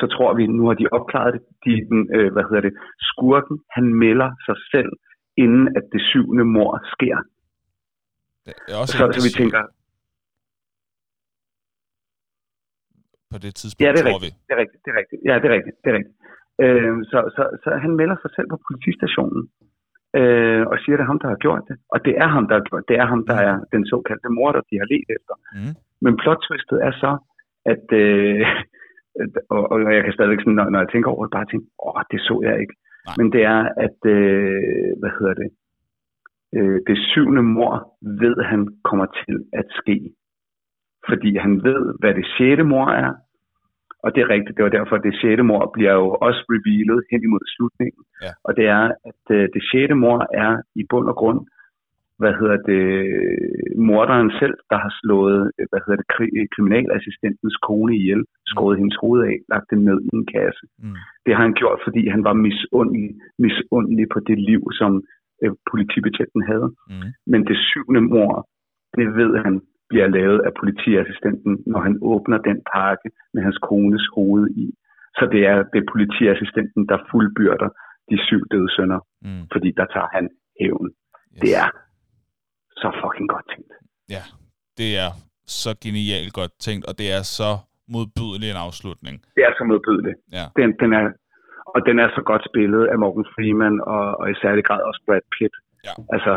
så tror vi, nu har de opklaret det, de, øh, hvad hedder det, skurken, han melder sig selv, inden at det syvende mor sker. Det er også så, så vi tænker, på det tidspunkt, ja, det er tror rigtigt, vi. Det er rigtigt, det er rigtigt. Ja, det er rigtigt, det er rigtigt. Øh, så, så, så han melder sig selv på politistationen øh, og siger, at det er ham, der har gjort det. Og det er ham, der har gjort det. Det er ham, der er den såkaldte morder, de har let efter. Mm. Men plot-twistet er så, at... Øh, og, og jeg kan stadigvæk, sådan, når, når jeg tænker over det, bare tænke, åh, det så jeg ikke. Nej. Men det er, at, øh, hvad hedder det, øh, det syvende mor ved, han kommer til at ske fordi han ved, hvad det sjette mor er. Og det er rigtigt, det var derfor, at det sjette mor bliver jo også revealet hen imod slutningen. Ja. Og det er, at øh, det sjette mor er i bund og grund, hvad hedder det, morderen selv, der har slået, hvad hedder det, kriminalassistentens kone ihjel, skåret mm. hendes hoved af, lagt det ned i en kasse. Mm. Det har han gjort, fordi han var misundelig, misundelig på det liv, som øh, politibetjenten havde. Mm. Men det syvende mor, det ved han, bliver lavet af politiassistenten, når han åbner den pakke med hans kones hoved i. Så det er, det er politiassistenten, der fuldbyrder de syv dødsønder, mm. fordi der tager han hævn. Yes. Det er så fucking godt tænkt. Ja, det er så genialt godt tænkt, og det er så modbydelig en afslutning. Det er så modbydelig. Ja. Den, den er, og den er så godt spillet af Morgan Freeman, og, og i særlig grad også Brad Pitt. Ja. Altså,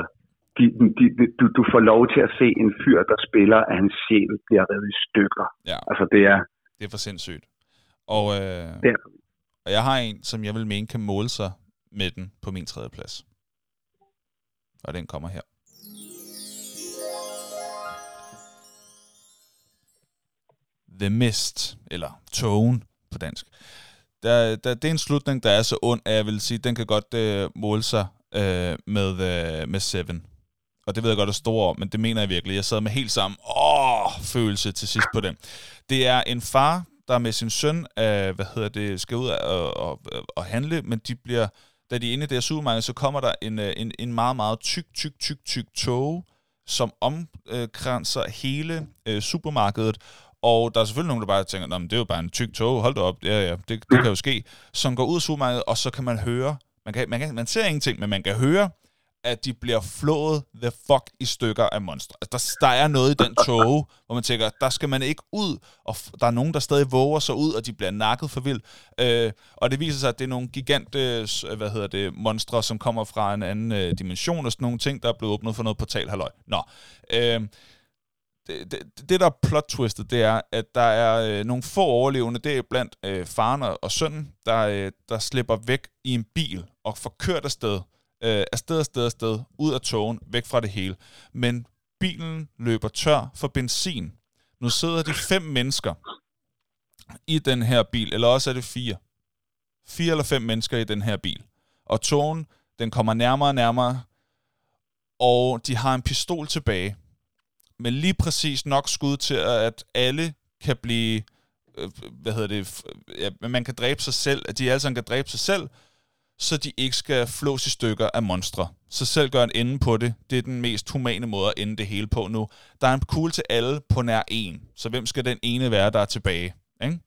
de, de, de, du, du får lov til at se en fyr, der spiller, at hans sjæl bliver revet i stykker. Ja. Altså, det er... Det er for sindssygt. Og, øh, Det er og jeg har en, som jeg vil mene kan måle sig med den på min tredje plads. Og den kommer her. The Mist, eller Tone på dansk. Der, der, det er en slutning, der er så ond, at jeg vil sige, den kan godt øh, måle sig øh, med, øh, med Seven. Og det ved jeg godt er store men det mener jeg virkelig. Jeg sad med helt samme åh, følelse til sidst på den. Det er en far, der med sin søn øh, hvad hedder det, skal ud og, og, og handle, men de bliver, da de er inde i det her supermarked, så kommer der en, øh, en, en meget, meget tyk, tyk, tyk, tyk tog, som omkranser hele øh, supermarkedet, og der er selvfølgelig nogen, der bare tænker, men det er jo bare en tyk tog, hold da op, ja, ja, det, det kan jo ske, som går ud af supermarkedet, og så kan man høre, man, kan, man, kan, man ser ingenting, men man kan høre, at de bliver flået the fuck i stykker af monstre. Altså, der, der er noget i den tog, [LAUGHS] hvor man tænker, der skal man ikke ud, og der er nogen, der stadig våger sig ud, og de bliver nakket for vildt. Øh, og det viser sig, at det er nogle gigante, s- hvad hedder det, monstre, som kommer fra en anden øh, dimension, og sådan nogle ting, der er blevet åbnet for noget portal, halløj. Nå, øh, det, det, det, der er plot twistet, det er, at der er øh, nogle få overlevende, det er blandt øh, faren og, og sønnen, der, øh, der slipper væk i en bil og får kørt afsted, øh, afsted, afsted, afsted, ud af togen, væk fra det hele. Men bilen løber tør for benzin. Nu sidder de fem mennesker i den her bil, eller også er det fire. Fire eller fem mennesker i den her bil. Og togen, den kommer nærmere og nærmere, og de har en pistol tilbage men lige præcis nok skud til, at alle kan blive, øh, hvad hedder det, ja, man kan dræbe sig selv, at de alle sammen kan dræbe sig selv, så de ikke skal flås i stykker af monstre. Så selv gør en ende på det. Det er den mest humane måde at ende det hele på nu. Der er en kugle til alle på nær en. Så hvem skal den ene være, der er tilbage? Ikke?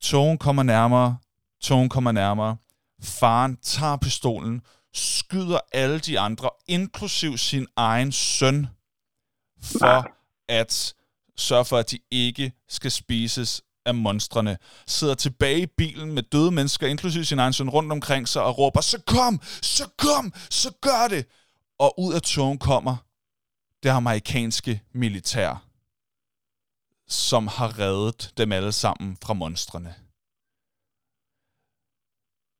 Togen kommer nærmere. Togen kommer nærmere. Faren tager pistolen, skyder alle de andre, inklusiv sin egen søn, for at sørge for, at de ikke skal spises af monstrene. Sidder tilbage i bilen med døde mennesker, inklusive sin egen søn, rundt omkring sig og råber, så kom, så kom, så gør det. Og ud af togen kommer det amerikanske militær, som har reddet dem alle sammen fra monstrene.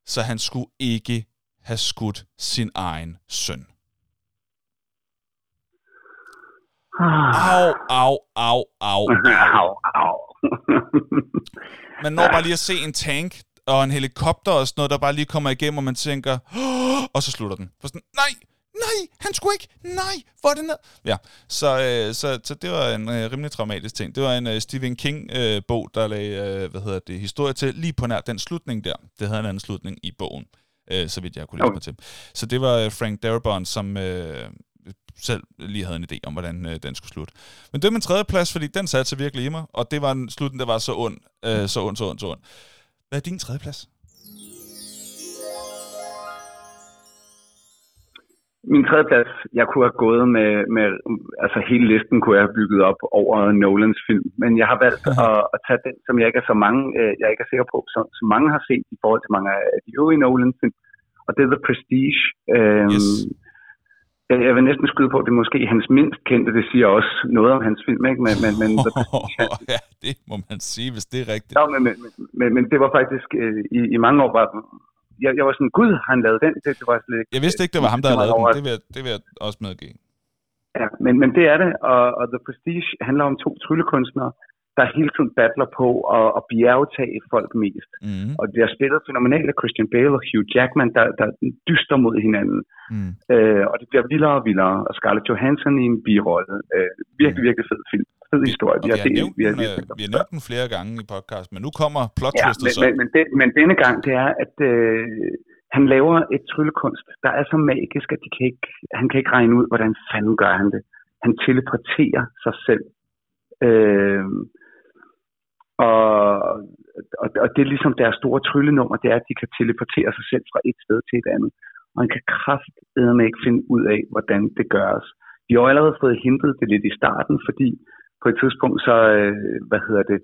Så han skulle ikke have skudt sin egen søn. Au, au, au, au. [LAUGHS] au, au. [LAUGHS] Man når bare lige at se en tank og en helikopter og sådan noget, der bare lige kommer igennem, og man tænker, "Åh!" og så slutter den. For sådan, nej, nej, han skulle ikke, nej, hvor er det ned? Ja, så, øh, så, så det var en øh, rimelig traumatisk ting. Det var en øh, Stephen King-bog, øh, bog, der lagde, øh, hvad hedder det, historie til, lige på nær den slutning der. Det havde en anden slutning i bogen, øh, så vidt jeg kunne læse Okay. mig til. Så det var øh, Frank Darabont, som øh, selv lige havde en idé om, hvordan øh, den skulle slutte. Men det var min tredje plads, fordi den satte sig virkelig i mig, og det var en slutning, der var så ond, øh, så ond, så ond, så ond. Hvad er din tredje plads? Min tredje plads, jeg kunne have gået med, med, altså hele listen kunne jeg have bygget op over Nolans film, men jeg har valgt at, at tage den, som jeg ikke er så mange, øh, jeg ikke er sikker på, som, som mange har set i forhold til mange af de øvrige Nolan film, og det er The Prestige. Øhm, Yes. Jeg, jeg vil næsten skyde på, at det er måske hans mindst kendte, det siger også noget om hans film, ikke? Men, men, men Prestige, [LAUGHS] ja, det må man sige, hvis det er rigtigt. Ja, men, men, men, men det var faktisk, øh, i, i mange år var, jeg, jeg var sådan, gud, han lavet den? Det, det var slet ikke, Jeg vidste ikke, det var ham, der havde lavet den. Det vil jeg, det vil jeg også medgive. Ja, men, men det er det, og, og The Prestige handler om to tryllekunstnere, der hele tiden battler på at, at bjergetage folk mest. Mm. Og det er spillet fænomenalt af Christian Bale og Hugh Jackman, der, der dyster mod hinanden. Mm. Øh, og det bliver vildere og vildere, og Scarlett Johansson i en birolle. Øh, virkelig, virkelig fed film. Fed historie. Og vi, har nævnt vi har den, lige øh, den vi har nævnt den flere gange i podcast, men nu kommer plot Ja, men, så. men, men, det, men denne gang, det er, at øh, han laver et tryllekunst, der er så magisk, at de kan ikke, han kan ikke regne ud, hvordan fanden gør han det. Han teleporterer sig selv. Øh, og, og, og det er ligesom deres store tryllenummer, det er, at de kan teleportere sig selv fra et sted til et andet. Og han kan kraftedeme ikke finde ud af, hvordan det gøres. Vi har allerede fået hintet det lidt i starten, fordi på et tidspunkt, så, øh, hvad hedder det,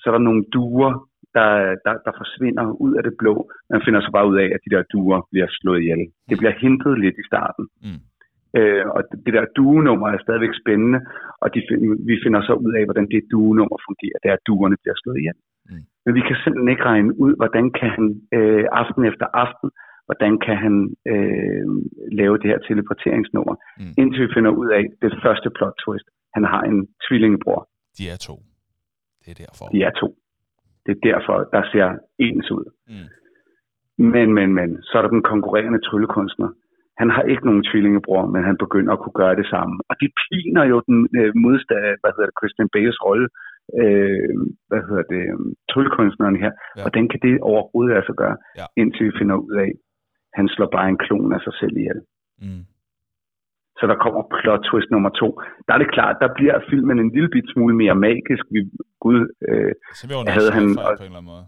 så er der nogle duer, der, der, der forsvinder ud af det blå. Man finder så bare ud af, at de der duer bliver slået ihjel. Det bliver hintet lidt i starten. Mm. Øh, og det der duenummer er stadigvæk spændende, og de, vi finder så ud af, hvordan det duenummer fungerer. Er, at duerne bliver slået ihjel. Mm. Men vi kan simpelthen ikke regne ud, hvordan kan han øh, aften efter aften, hvordan kan han øh, lave det her teleporteringsnummer, mm. indtil vi finder ud af det første plot twist. Han har en tvillingebror. De er to. Det er derfor. De er to. Det er derfor, der ser ens ud. Mm. Men, men, men, så er der den konkurrerende tryllekunstner. Han har ikke nogen tvillingebror, men han begynder at kunne gøre det samme. Og det piner jo den øh, modstand, hvad hedder det, Christian Bales rolle, øh, hvad hedder det, tryllekunstneren her. Ja. Hvordan kan det overhovedet altså gøre, ja. indtil vi finder ud af, at han slår bare en klon af sig selv ihjel. Mm. Så der kommer plot twist nummer to. Der er det klart, der bliver filmen en lille bit smule mere magisk. Vi, Gud, øh, så vi havde han, og, på en eller anden måde.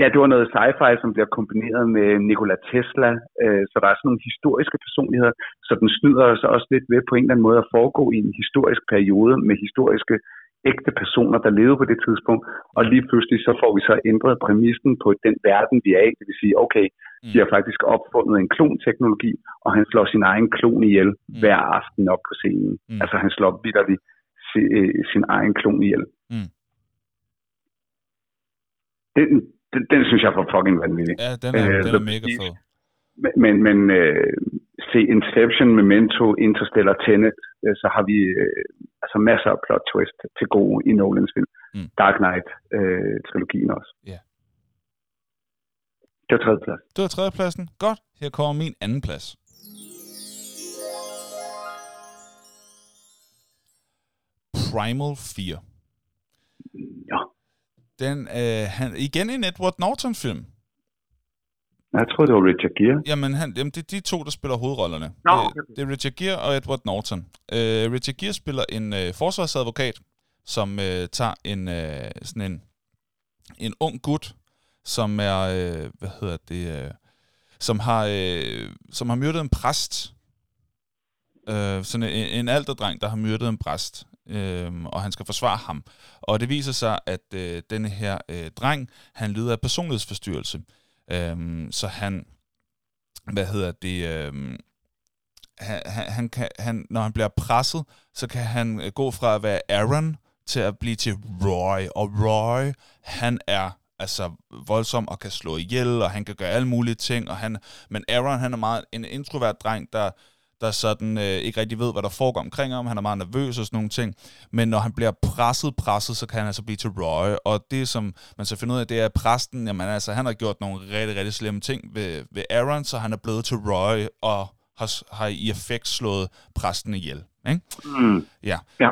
Ja, det var noget sci-fi, som bliver kombineret med Nikola Tesla, øh, så der er sådan nogle historiske personligheder, så den snyder sig også lidt ved på en eller anden måde at foregå i en historisk periode med historiske ægte personer, der levede på det tidspunkt, og lige pludselig så får vi så ændret præmissen på den verden, vi er i. Det vil sige, okay, mm. de har faktisk opfundet en klonteknologi, og han slår sin egen klon ihjel mm. hver aften op på scenen. Mm. Altså han slår vidderligt øh, sin egen klon ihjel. Mm. Den, den, den synes jeg var fucking vanvittig. Ja, den er, øh, den er mega fed. Men, men øh, se Inception, Memento, Interstellar, Tenet, øh, så har vi øh, altså masser af plot twist til gode i Nolans film. Mm. Dark Knight-trilogien øh, også. Ja. Yeah. Det var tredje plads. Det var tredje pladsen. Godt. Her kommer min anden plads. Primal 4. Ja. Den, øh, han, igen en Edward Norton-film. Jeg tror det var Richard Gere. Jamen, han, jamen det er de to, der spiller hovedrollerne. Okay. det, det er Richard Gere og Edward Norton. Uh, Richard Gere spiller en uh, forsvarsadvokat, som uh, tager en, uh, sådan en, en ung gut, som er, uh, hvad hedder det, uh, som har, uh, som har myrdet en præst. Uh, sådan en, en alderdreng, der har myrdet en præst øh, og han skal forsvare ham. Og det viser sig, at øh, denne her øh, dreng, han lider af personlighedsforstyrrelse. Øhm, så han, hvad hedder det, øhm, han, han, kan, han, når han bliver presset, så kan han øh, gå fra at være Aaron til at blive til Roy. Og Roy, han er altså voldsom og kan slå ihjel, og han kan gøre alle mulige ting. Og han, men Aaron, han er meget en introvert dreng, der der sådan øh, ikke rigtig ved, hvad der foregår omkring ham. Han er meget nervøs og sådan nogle ting. Men når han bliver presset, presset, så kan han altså blive til Roy. Og det, som man så finder ud af, det er, at præsten, jamen altså, han har gjort nogle rigtig, rigtig slemme ting ved, ved Aaron, så han er blevet til Roy og har, har i effekt slået præsten ihjel. Ikke? Mm. Ja. ja.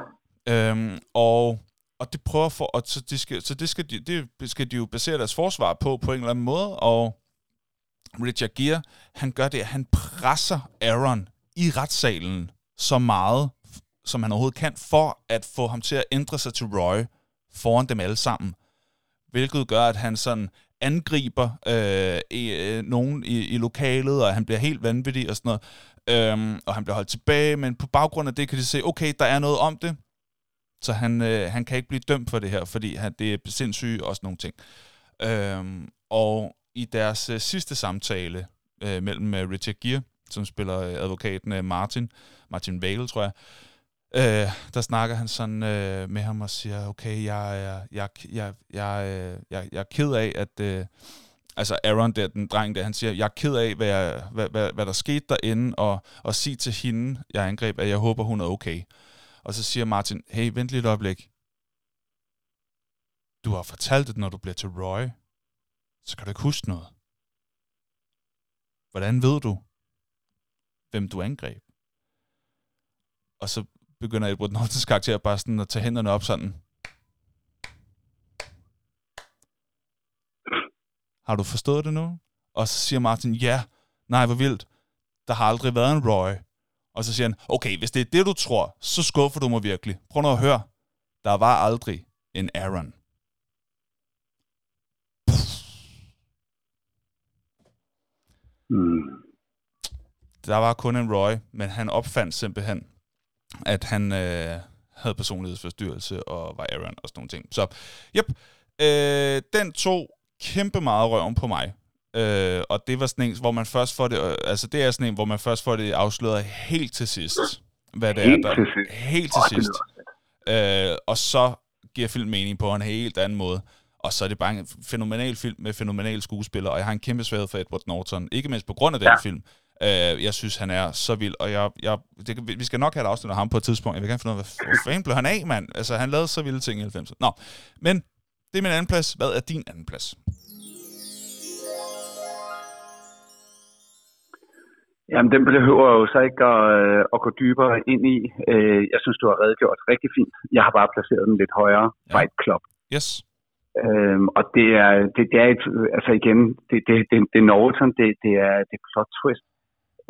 Øhm, og og det prøver for, og så, de skal, så det, skal de, det skal de jo basere deres forsvar på, på en eller anden måde, og Richard Gere, han gør det, han presser Aaron i retssalen så meget, som han overhovedet kan, for at få ham til at ændre sig til Roy foran dem alle sammen. Hvilket gør, at han sådan angriber øh, i, øh, nogen i, i lokalet, og han bliver helt vanvittig og sådan noget. Øhm, og han bliver holdt tilbage, men på baggrund af det kan de se, okay, der er noget om det, så han, øh, han kan ikke blive dømt for det her, fordi han, det er sindssygt og sådan nogle ting. Øhm, og i deres øh, sidste samtale øh, mellem øh, Richard Gere som spiller øh, advokaten øh, Martin, Martin Vale, tror jeg, øh, der snakker han sådan øh, med ham og siger, okay, jeg, jeg, jeg, jeg, jeg, jeg, jeg er ked af, at... Øh, altså Aaron, der, den dreng der, han siger, jeg er ked af, hvad, jeg, hvad, hvad, hvad der skete derinde, og, og sig til hende, jeg angreb, at jeg håber, hun er okay. Og så siger Martin, hey, vent lidt et øjeblik. Du har fortalt det, når du bliver til Roy, så kan du ikke huske noget. Hvordan ved du, hvem du angreb. Og så begynder Edward Nortons karakter bare sådan at tage hænderne op sådan. Har du forstået det nu? Og så siger Martin, ja, nej, hvor vildt. Der har aldrig været en Roy. Og så siger han, okay, hvis det er det, du tror, så skuffer du mig virkelig. Prøv nu at høre. Der var aldrig en Aaron. Mm der var kun en Roy, men han opfandt simpelthen, at han, øh, havde personlighedsforstyrrelse og var Aaron og sådan nogle ting. Så, yep. Øh, den tog kæmpe meget røven på mig. Øh, og det var sådan en, hvor man først får det, øh, altså det er sådan en, hvor man først får det afsløret helt til sidst. Hvad det Helt er, der, til sidst. Helt til sidst. Øh, og så giver film mening på en helt anden måde. Og så er det bare en fænomenal film med fænomenal skuespiller, og jeg har en kæmpe svaghed for Edward Norton. Ikke mindst på grund af den Ja. film. Øh, jeg synes, han er så vild, og jeg, jeg, det, vi skal nok have et afsnit af ham på et tidspunkt. Jeg vil gerne finde ud af, hvad hvor fanden blev han af, mand? Altså, han lavede så vilde ting i 90'erne. Nå, men det er min anden plads. Hvad er din anden plads? Jamen, den behøver jo så ikke at, øh, at gå dybere ind i. Øh, Jeg synes, du har redegjort rigtig fint. Jeg har bare placeret den lidt højere. Ja. Fight Club. Yes. Øhm, og det er, det, det er et, altså igen, det, det, det, det er Norton, det, det er det er plot twist.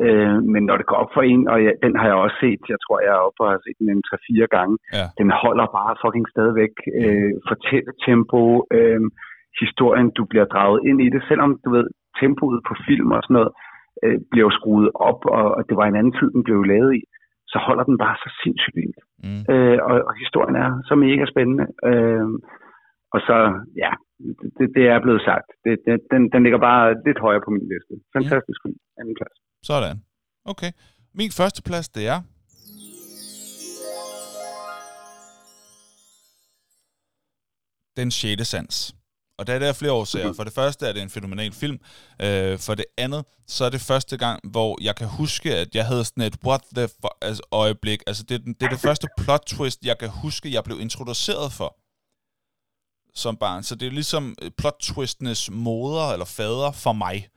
Øh, men når det går op for en, og jeg, den har jeg også set, jeg tror, jeg er oppe og har set den en 3-4 gange, Ja. den holder bare fucking stadigvæk øh, fortælle tempo, øh, historien, du bliver draget ind i det, selvom du ved, tempoet på film og sådan noget, øh, bliver skruet op, og, og det var en anden tid, den blev lavet i, så holder den bare så sindssygt vildt. Mm. Øh, og, og historien er så mega spændende. Øh, og så, ja, det, det er blevet sagt. Det, det, den, den ligger bare lidt højere på min liste. Fantastisk film. Anden plads. Sådan. Okay. Min første plads, det er... Den sjette sans. Og der er der flere årsager. For det første er det en fænomenal film. Øh, for det andet, så er det første gang, hvor jeg kan huske, at jeg havde sådan et what the fuck altså, øjeblik. Altså det, er den- det er det første plot twist, jeg kan huske, jeg blev introduceret for som barn. Så det er ligesom øh, plot twistenes moder eller fader for mig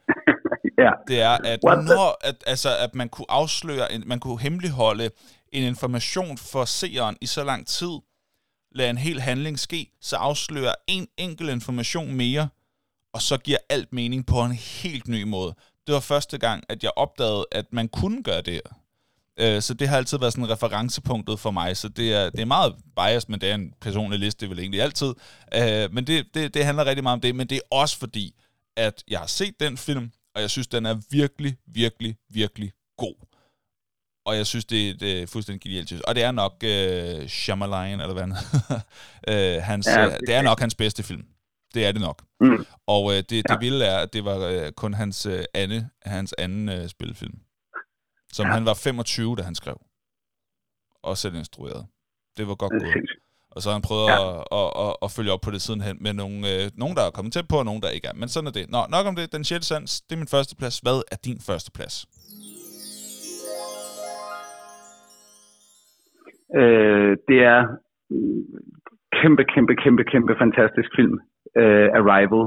Ja, det er, at What når at, altså, at man kunne afsløre, en, man kunne hemmeligholde en information for seeren i så lang tid, lade en hel handling ske, så afslører en enkelt information mere, og så giver alt mening på en helt ny måde. Det var første gang, at jeg opdagede, at man kunne gøre det. Øh, Så det har altid været sådan referencepunktet for mig, så det er, det er meget biased, men det er en personlig liste, det er vel egentlig altid. Øh, Men det, det, det handler rigtig meget om det, men det er også fordi, at jeg har set den film, og jeg synes, den er virkelig, virkelig, virkelig god. Og jeg synes, det, det er fuldstændig genialt. Og det er nok øh, Shyamalan, eller hvad han [LAUGHS] øh, hans, Ja, ja, det er nok hans bedste film. Det er det nok. Mm. Og øh, det, det Ja. vilde er, at det var øh, kun hans, øh, Anne, hans anden øh, spilfilm. Som Ja. han var 25, da han skrev. Og selv instrueret. Det var godt det gået. Og så har han prøvet Ja. at, at, at, at følge op på det sidenhen med nogle, øh, nogen, der er kommet tæt på, og nogen, der ikke er. Men sådan er det. Nå, nok om det. Den sjette sans, det er min første plads. Hvad er din første plads? Øh, det er mm, kæmpe, kæmpe, kæmpe, kæmpe fantastisk film. Øh, Arrival.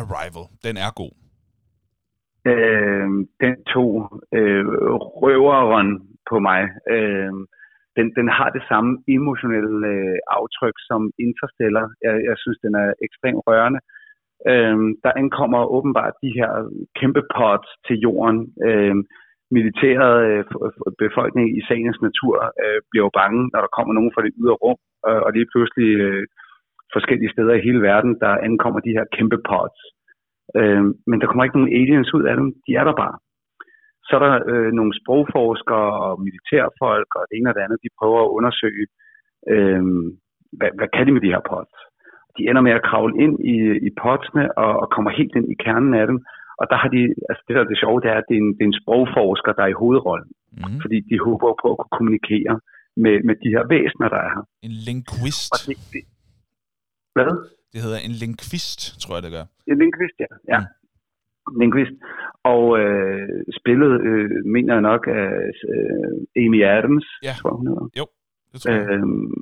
Arrival. Den er god. Øh, den tog øh, røveren på mig. Øh, den, den har det samme emotionelle øh, aftryk som Interstellar. Jeg, jeg synes, den er ekstremt rørende. Øhm, der ankommer åbenbart de her kæmpe pods til jorden. Øhm, militæret øh, befolkning i sagens natur øh, bliver jo bange, når der kommer nogen fra det ydre rum, øh, og lige pludselig øh, forskellige steder i hele verden, der ankommer de her kæmpe pods. Øh, men der kommer ikke nogen aliens ud af dem. De er der bare. Så er der øh, nogle sprogforskere og militærfolk og det ene og det andet, de prøver at undersøge, øh, hvad, hvad kan de med de her pods? De ender med at kravle ind i, i podsene og, og kommer helt ind i kernen af dem. Og der har de, altså det der er det sjove, det er, at det er en, det er en sprogforsker, der er i hovedrollen. Mm. Fordi de håber på at kunne kommunikere med, med de her væsener, der er her. En linguist. Og det, det, hvad? Det hedder en linguist, tror jeg, det gør. En linguist, ja. ja. Linguist. Og øh, spillet, øh, mener jeg nok, af øh, Amy Adams, Ja. tror hun hedder. Det tror jeg. Øhm,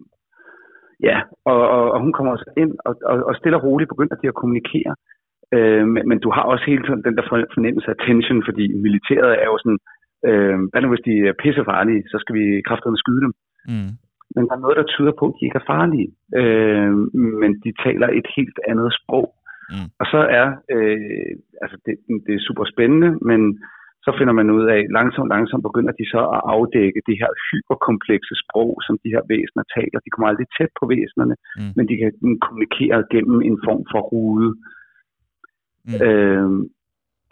ja, og, og, og hun kommer også ind, og, og, og stille og roligt begynder de at kommunikere. Øh, men, men du har også hele tiden den der for- fornemmelse af tension, fordi militæret er jo sådan, øh, hvad nu hvis de er pissefarlige, så skal vi kraftedeme skyde dem. Mm. Men der er noget, der tyder på, at de ikke er farlige. Øh, men de taler et helt andet sprog. Mm. Og så er, øh, altså det, det er super spændende, men så finder man ud af, langsomt, langsomt begynder de så at afdække det her hyperkomplekse sprog, som de her væsener taler. De kommer aldrig tæt på væsenerne, Mm. men de kan kommunikere gennem en form for rude. Mm. Øh,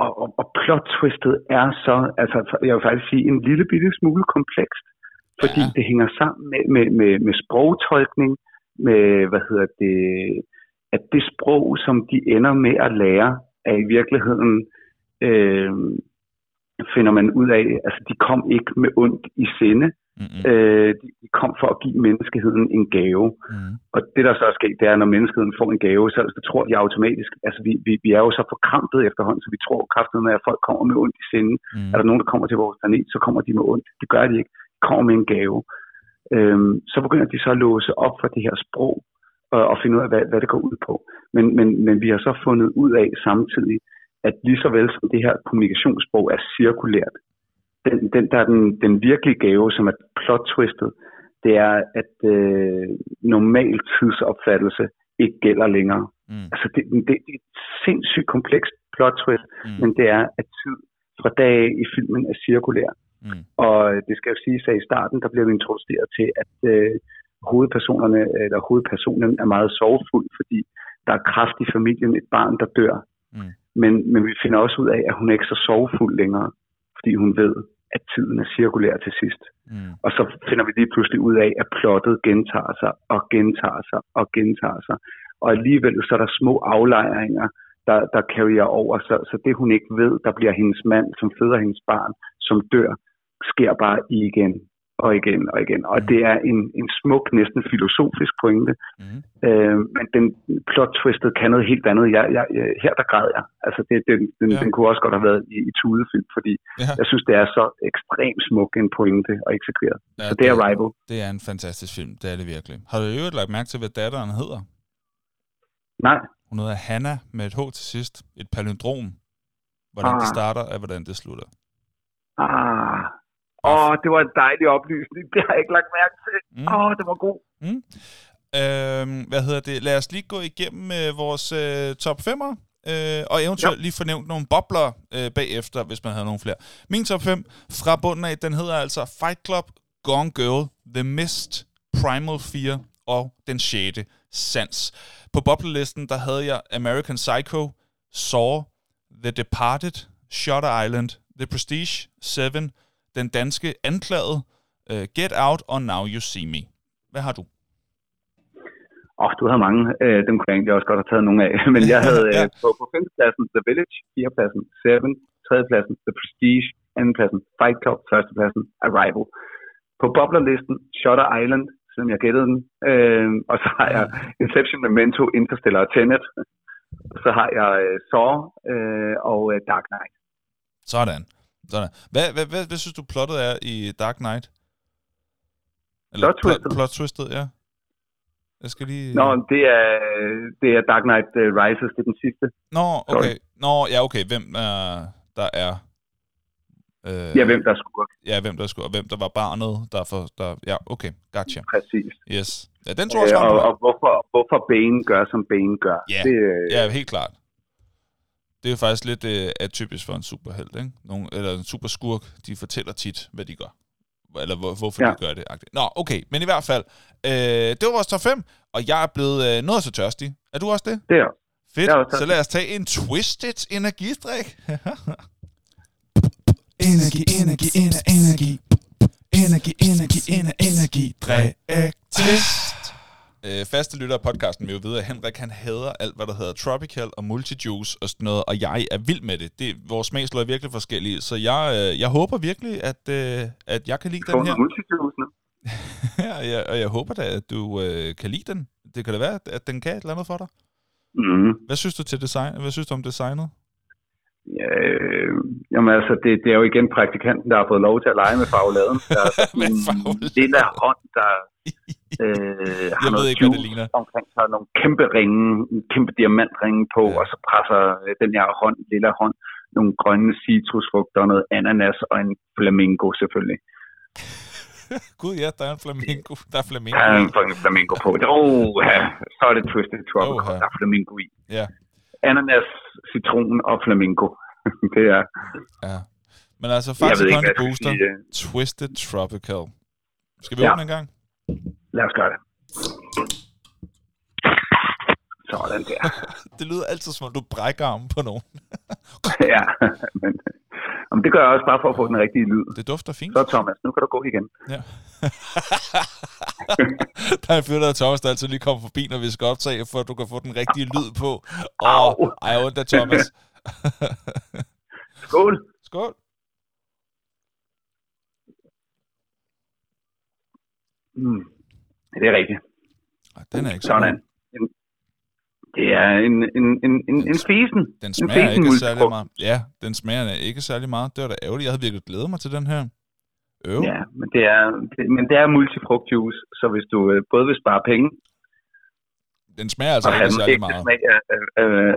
og, og, og plot twistet er så, altså jeg vil faktisk sige, en lille bitte smule komplekst. fordi ja. det hænger sammen med, med, med, med sprogtolkning, med, hvad hedder det, at det sprog, som de ender med at lære, er i virkeligheden, øh, finder man ud af, altså de kom ikke med ondt i sinde, Mm-hmm. Øh, de, kom for at give menneskeheden en gave. Mm. Og det, der så er sket, det er, når menneskeheden får en gave, så, så tror de automatisk, altså vi, vi, vi er jo så forkrampet efterhånden, så vi tror kraftigt med, at folk kommer med ondt i sinde. Mm. Er der nogen, der kommer til vores planet, så kommer de med ondt. Det gør de ikke. De kommer med en gave. Øhm, så begynder de så at låse op for det her sprog, og, og finde ud af, hvad, hvad det går ud på. Men, men, men vi har så fundet ud af samtidig, at lige så vel som det her kommunikationssprog er cirkulært, den, den, der er den, den virkelige gave, som er plot-twistet, det er, at øh, normal tidsopfattelse ikke gælder længere. Mm. Altså, det, det, det er et sindssygt komplekst plot-twist, mm. men det er, at tid fra dag i filmen er cirkulær. Mm. Og det skal jo sige, at i starten, der bliver vi introduceret til, at øh, hovedpersonerne, eller hovedpersonen er meget sorgfuld, fordi der er kraft i familien, et barn, der dør. Mm. Men, men vi finder også ud af, at hun er ikke så sorgfuld længere fordi hun ved, at tiden er cirkulær til sidst. Mm. Og så finder vi lige pludselig ud af, at plottet gentager sig og gentager sig og gentager sig. Og alligevel så er der små aflejringer, der, der carrier over. Så, så det hun ikke ved, der bliver hendes mand, som føder hendes barn, som dør, sker bare igen og igen og igen. Og mm. det er en, en smuk, næsten filosofisk pointe. Mm. Øh, men den plot-twistet kan noget helt andet. Jeg, jeg, her der græd jeg. Altså det, den, den, ja. den kunne også godt have været i, i tudefilm, fordi ja. jeg synes, det er så ekstremt smuk en pointe og eksekveret. Ja, så det, det er Rival. Det er en fantastisk film, det er det virkelig. Har du jo lagt mærke til, hvad datteren hedder? Nej. Hun hedder Hanna med et H til sidst. Et palindrom. Hvordan ah. det starter, og hvordan det slutter. Ah, Åh, det var en dejlig oplysning. Det har jeg ikke lagt mærke til. Åh, mm. oh, det var god. Mm. Øhm, hvad hedder det? Lad os lige gå igennem øh, vores øh, top 5'er. Øh, og eventuelt ja. lige fornævnt nogle bobler øh, bagefter, hvis man havde nogle flere. Min top 5 fra bunden af, den hedder altså Fight Club, Gone Girl, The Mist, Primal Fear og Den 6. Sans. På boblelisten, der havde jeg American Psycho, Saw, The Departed, Shutter Island, The Prestige, Seven, den danske anklaget, uh, Get Out og Now You See Me. Hvad har du? Åh, oh, du havde mange. Uh, dem kunne jeg egentlig også godt have taget nogle af. [LAUGHS] Men jeg havde ja. uh, på, på femtepladsen The Village, fjerdepladsen Seven, tredjepladsen The Prestige, andenpladsen Fight Club, førstepladsen Arrival. På boblerlisten Shutter Island, selvom jeg gættede den. Uh, og så har jeg Inception, Memento, Interstellar og Tenet. Så har jeg uh, Saw uh, og uh, Dark Knight. Sådan. Sådan. Hvad, hvad, hvad, hvad synes du plottet er i Dark Knight? Eller plot twisted. Plot, plot twisted, ja. Jeg skal lige... Nå, det er, det er Dark Knight uh, Rises, det er den sidste. Nå, okay. Nå, ja, okay. Hvem uh, der er... Uh, ja, hvem der er skurk. Ja, hvem der er skurk. Hvem der var barnet, der for... Der, ja, okay. Gotcha. Præcis. Yes. Ja, den tror jeg også, uh, og, og hvorfor, hvorfor Bane gør, som Bane gør. Ja, det, uh, ja helt klart det er faktisk lidt øh, atypisk for en superhelt, ikke? Nogle, eller en superskurk, de fortæller tit, hvad de gør. Eller hvor, hvorfor ja. de gør det. Nå, okay, men i hvert fald, øh, det var vores top 5, og jeg er blevet øh, noget så tørstig. Er du også det? Det er Fedt, så lad os tage en Twisted energistrik. [LAUGHS] energi, energi, energi, energi. Energi, energi, energi, energi. Drik test. Øh, faste lytter af podcasten vil jo vide, at Henrik han hader alt, hvad der hedder tropical og multijuice og sådan noget, og jeg er vild med det. det vores smagsløg er virkelig forskellige, så jeg, øh, jeg håber virkelig, at, øh, at jeg kan lide den her. multijuice nu. [LAUGHS] ja, ja, og jeg håber da, at du øh, kan lide den. Det kan da være, at den kan et eller andet for dig. Mm. Hvad synes du til design? Hvad synes du om designet? Øh, jamen altså, det, det er jo igen praktikanten, der har fået lov til at lege med farveladen. Der er [LAUGHS] sådan en lille hånd, der [LAUGHS] øh, har noget ikke, ligner. omkring sig, nogle kæmpe ringe, en kæmpe diamantringe på, ja. og så presser øh, den her hånd, lille hånd, nogle grønne citrusfrugter, noget ananas og en flamingo selvfølgelig. [LAUGHS] Gud ja, der er en flamingo. Der er flamingo. Der er en flamingo på. Oh, ja. Så er det Twisted Tropical. Oh, ja. Der er flamingo i. Ja. Ananas, citron og flamingo. [LAUGHS] det er... Ja. Men altså, faktisk ikke, Booster, sige, Twisted Tropical. Skal vi ja. åbne en gang? Lad os gøre det. Sådan der. [LAUGHS] det lyder altid som om, du brækker armen på nogen. [LAUGHS] ja, men Jamen, det gør jeg også bare for at få den rigtige lyd. Det dufter fint. Så Thomas, nu kan du gå igen. Ja. [LAUGHS] der er der er Thomas, der altid lige kommer forbi, når vi skal optage, for at du kan få den rigtige lyd på. Og ej, ondt af Thomas. [LAUGHS] Skål. Skål. Mm. Det er rigtigt. Den er ikke Sådan. Det er en, en, en, en, en fisen. Den smager en ikke særlig meget. Ja, den smager ikke særlig meget. Det var da ærgerligt. Jeg havde virkelig glædet mig til den her. Øv. Ja, men det er, det, men det er multifrugtjuice, så hvis du øh, både vil spare penge, den smager altså ikke særlig meget. smag af, af,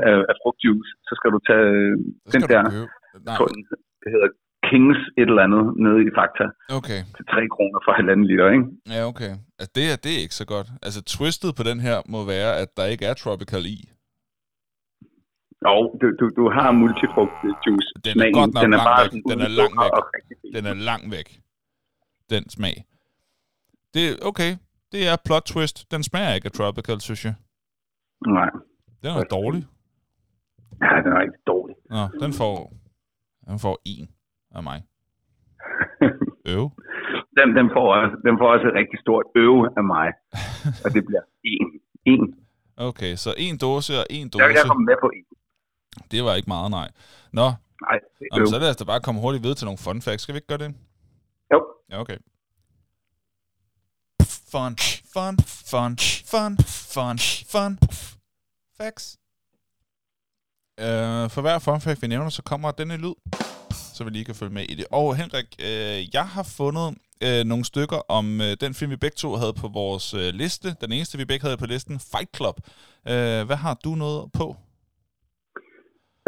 af, af frugtjuice, så skal du tage øh, den der, tror, det hedder Kings et eller andet nede i Fakta. Okay. Til 3 kroner for halvanden liter, ikke? Ja, okay. Altså, det, er, det er ikke så godt. Altså, twistet på den her må være, at der ikke er tropical i. Jo, du, du, du har multifrugt juice. Den er godt nok den er langt væk. Den er langt væk. Den er langt væk. Den smag. Det okay. Det er plot twist. Den smager ikke af tropical, synes jeg. Nej. Den er dårlig. Ja, den er ikke dårlig. Nå, den får, den får en af mig. [LAUGHS] Øv. Den, den, får også, den får også et rigtig stort øv af mig. og det bliver en. En. Okay, så en dåse og en dåse. Jeg, jeg kommer med på en. Det var ikke meget, nej. Nå, nej, det Jamen, så lad os da bare komme hurtigt videre til nogle fun facts. Skal vi ikke gøre det? Jo. Ja, okay. Fun, fun, fun, fun, fun, fun, facts. Uh, for hver fun fact, vi nævner, så kommer denne lyd så vi lige kan følge med i det. Og Henrik, øh, jeg har fundet øh, nogle stykker om øh, den film, vi begge to havde på vores øh, liste. Den eneste, vi begge havde på listen, Fight Club. Øh, hvad har du noget på?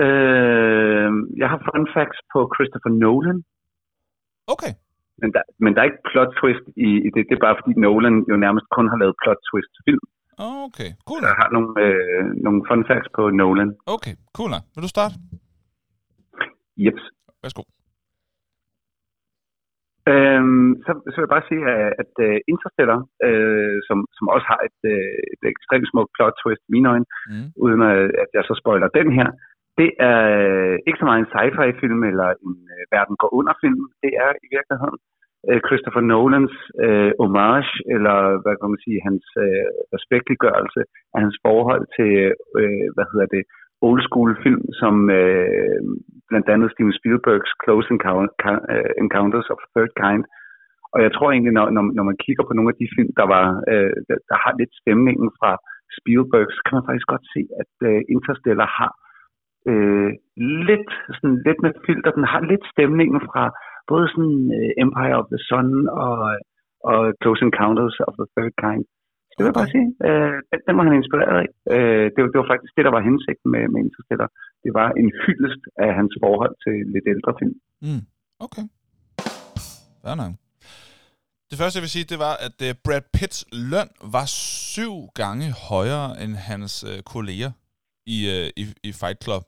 Øh, jeg har fun facts på Christopher Nolan. Okay. Men der, men der er ikke plot twist i, i det. Det er bare fordi Nolan jo nærmest kun har lavet plot twist film. Okay, cool. Jeg har nogle, øh, nogle fun facts på Nolan. Okay, cool. Vil du starte? Jeps. Værsgo. Øhm, så, så vil jeg bare sige, at, at uh, Interstellar, uh, som, som også har et, uh, et ekstremt smukt plot twist i mine øjne, mm. uden at, at jeg så spoiler den her, det er ikke så meget en sci-fi film eller en uh, verden går under film. Det er i virkeligheden uh, Christopher Nolans uh, homage, eller hvad kan man sige, hans uh, respektliggørelse af hans forhold til, uh, hvad hedder det, old school film, som øh, blandt andet Steven Spielbergs Close øh, Encounters of the Third Kind. Og jeg tror egentlig, når, når, når man kigger på nogle af de film, der, var, øh, der, der har lidt stemningen fra Spielberg, så kan man faktisk godt se, at øh, Interstellar har øh, lidt, sådan, lidt med filter. Den har lidt stemningen fra både sådan øh, Empire of the Sun og, og Close Encounters of the Third Kind. Det vil jeg bare sige. Øh, den, den var han inspireret af. Øh, det, det var faktisk det, der var hensigten med, med Interstellar. Det var en hyldest af hans forhold til lidt ældre film. Mm. Okay. Fair nok. Det første, jeg vil sige, det var, at øh, Brad Pitts løn var syv gange højere end hans øh, kolleger i, øh, i, i Fight Club.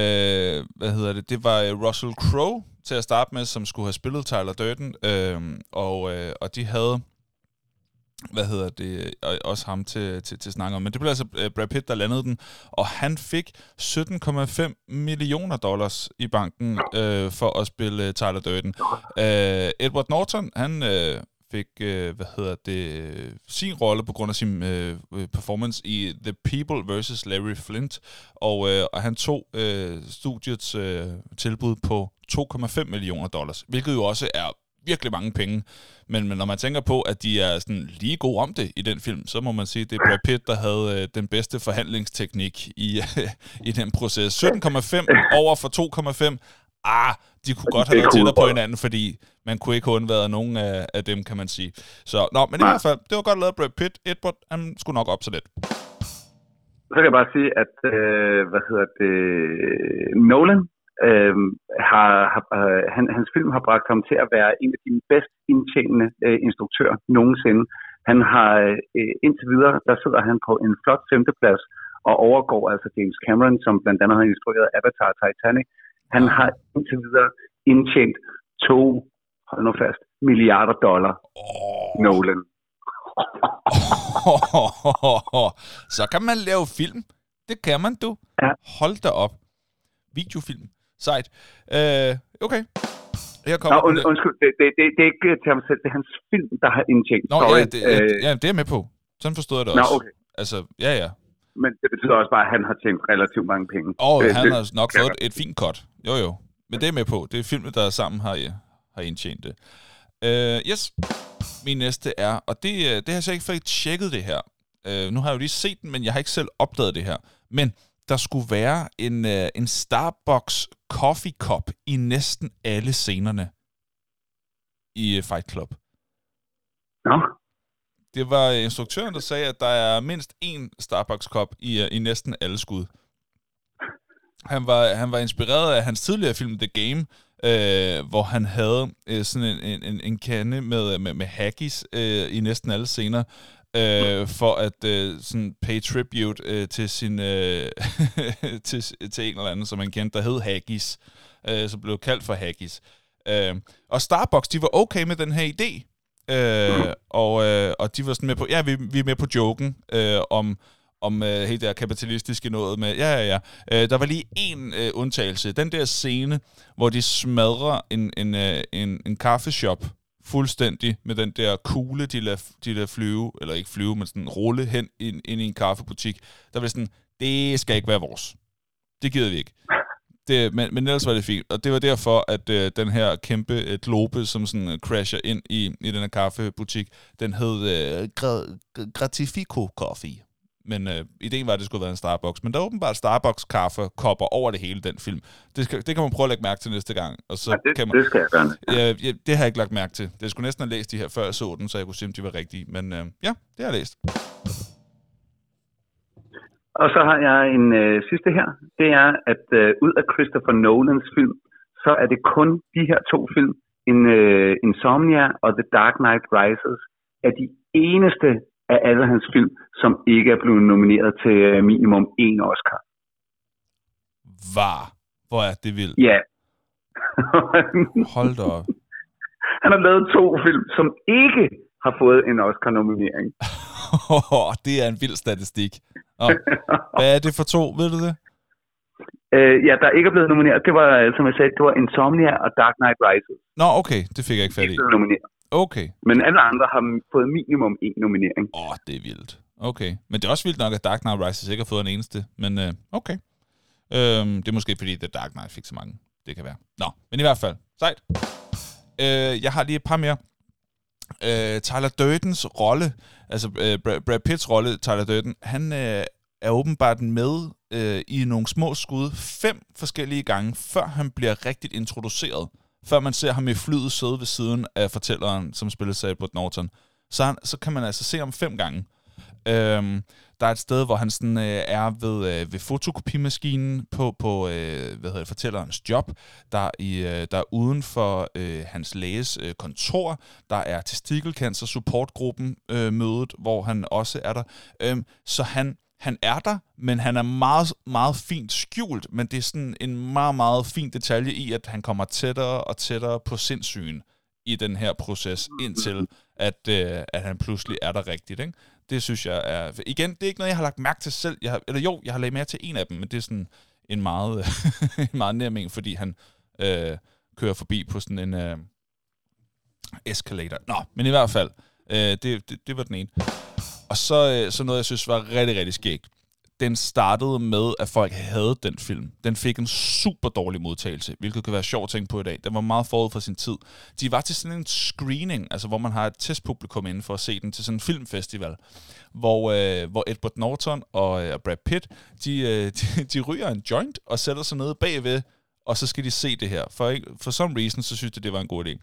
Øh, hvad hedder det? Det var øh, Russell Crowe til at starte med, som skulle have spillet Tyler Durden, øh, og, øh, og de havde hvad hedder det, øh, og også ham til, til, til snakke om. Men det blev altså øh, Brad Pitt, der landede den, og han fik 17,5 millioner dollars i banken øh, for at spille øh, Tyler Durden. Øh, Edward Norton, han øh, fik, øh, hvad hedder det, sin rolle på grund af sin øh, performance i The People vs. Larry Flint, og, øh, og han tog øh, studiets øh, tilbud på 2,5 millioner dollars, hvilket jo også er virkelig mange penge. Men, men når man tænker på, at de er sådan lige gode om det i den film, så må man sige, at det er Brad Pitt, der havde øh, den bedste forhandlingsteknik i, øh, [LAUGHS] i den proces. 17,5 [LAUGHS] over for 2,5. Ah, de kunne godt have været tættere på hinanden, fordi man kunne ikke undvære nogen af, af dem, kan man sige. Så, nå, men i hvert fald, det var godt lavet Brad Pitt. Edward, han skulle nok op til lidt. Så kan jeg bare sige, at, øh, hvad hedder det, Nolan, øh, har, har, øh, han, hans film har bragt ham til at være en af de bedst indtjenende øh, instruktører nogensinde. Han har øh, indtil videre, der sidder han på en flot femteplads og overgår altså James Cameron, som blandt andet har instrueret Avatar Titanic. Han har indtil videre indtjent to, hold nu fast, milliarder dollar. Oh. Nolan. [LAUGHS] Så kan man lave film. Det kan man, du. Ja. Hold da op. Videofilm Sejt. Øh, okay. Her kommer Nå, und, undskyld, det, det, det, det er ikke til ham selv, det er hans film, der har indtjent. Nå, ja det, øh, ja, det er med på. Sådan forstod jeg det også. Nå, okay. Altså, ja, ja. Men det betyder også bare, at han har tjent relativt mange penge. Og oh, han det, har nok fået et, et fint cut. Jo, jo. Men det er med på. Det er filmen, der sammen har, har indtjent det. Uh, yes. Min næste er, og det, øh, det har jeg så ikke fået tjekket det her. Uh, nu har jeg jo lige set den, men jeg har ikke selv opdaget det her. Men der skulle være en, uh, en Starbucks coffee cup i næsten alle scenerne i uh, Fight Club. Nå. Det var instruktøren, der sagde, at der er mindst én Starbucks kop i, uh, i næsten alle skud. Han var, han var inspireret af hans tidligere film The Game, øh, hvor han havde øh, sådan en, en, en kande med, med, med haggis øh, i næsten alle scener, øh, for at øh, sådan pay tribute øh, til sin øh, [LAUGHS] til, til en eller anden, som han kendte, der hed Haggis, øh, som blev kaldt for Haggis. Øh, og Starbucks, de var okay med den her idé, øh, og, øh, og de var sådan med på, ja, vi, vi er med på joken øh, om, om øh, helt det kapitalistiske noget med, ja, ja, ja. Øh, der var lige en øh, undtagelse. Den der scene, hvor de smadrer en, en, øh, en, en kaffeshop fuldstændig med den der kugle, de lader, de lader flyve, eller ikke flyve, men sådan rulle hen ind, ind i en kaffebutik. Der var sådan, det skal ikke være vores. Det gider vi ikke. Det, men, men ellers var det fint. Og det var derfor, at øh, den her kæmpe øh, globe, som sådan øh, crasher ind i, i den her kaffebutik, den hed øh, Gra- Gratifico Coffee. Men øh, ideen var, at det skulle være en Starbucks. Men der er åbenbart Starbucks-kaffe-kopper over det hele, den film. Det, skal, det kan man prøve at lægge mærke til næste gang. Og så ja, det, kan man, det skal jeg gerne. Ja. Ja, det har jeg ikke lagt mærke til. Det skulle næsten have læst de her, før jeg så den, så jeg kunne se, om de var rigtige. Men øh, ja, det har jeg læst. Og så har jeg en øh, sidste her. Det er, at øh, ud af Christopher Nolans film, så er det kun de her to film, en, øh, Insomnia og The Dark Knight Rises, er de eneste af alle hans film, som ikke er blevet nomineret til øh, minimum én Oscar. Var? Hvor er det vildt? Ja. [LAUGHS] Hold da op. Han har lavet to film, som ikke har fået en Oscar-nominering. [LAUGHS] det er en vild statistik. Oh. Hvad er det for to, ved du det? Øh, ja, der ikke er blevet nomineret. Det var, som jeg sagde, det var Insomnia og Dark Knight Rises. Nå, okay. Det fik jeg ikke fat i. Ikke nomineret. Okay. Men alle andre har fået minimum en nominering. Åh, oh, det er vildt. Okay. Men det er også vildt nok, at Dark Knight Rises ikke har fået en eneste. Men øh, okay. Øhm, det er måske fordi, at Dark Knight fik så mange. Det kan være. Nå, men i hvert fald. Sejt. Øh, jeg har lige et par mere. Øh, Tyler Durdens rolle, altså øh, Brad Pitts rolle, Tyler Durden, han øh, er åbenbart med øh, i nogle små skud fem forskellige gange, før han bliver rigtigt introduceret før man ser ham i flyet sidde ved siden af fortælleren, som spiller af Edward Norton. Så, han, så kan man altså se ham fem gange. Øhm, der er et sted, hvor han sådan, øh, er ved, øh, ved fotokopimaskinen på, på øh, hvad hedder det, fortællerens job. Der, i, øh, der er uden for øh, hans læges øh, kontor. Der er testikelcancer supportgruppen øh, mødet, hvor han også er der. Øhm, så han han er der, men han er meget, meget fint skjult, men det er sådan en meget, meget fin detalje i, at han kommer tættere og tættere på sindssygen i den her proces, indtil at, øh, at han pludselig er der rigtigt. Ikke? Det synes jeg er... Igen, det er ikke noget, jeg har lagt mærke til selv. Jeg har, eller jo, jeg har lagt mærke til en af dem, men det er sådan en meget, [LAUGHS] en meget nærming, fordi han øh, kører forbi på sådan en øh, escalator. Nå, men i hvert fald, øh, Øh, det, det, det var den ene. Og så, øh, så noget, jeg synes var rigtig, rigtig skægt. Den startede med, at folk havde den film. Den fik en super dårlig modtagelse, hvilket kan være sjovt at tænke på i dag. Den var meget forud for sin tid. De var til sådan en screening, altså hvor man har et testpublikum inden for at se den til sådan en filmfestival, hvor, øh, hvor Edward Norton og øh, Brad Pitt, de, øh, [LAUGHS] de, de ryger en joint og sætter sig ned bagved, og så skal de se det her. For, for some reason, så synes de, det var en god idé.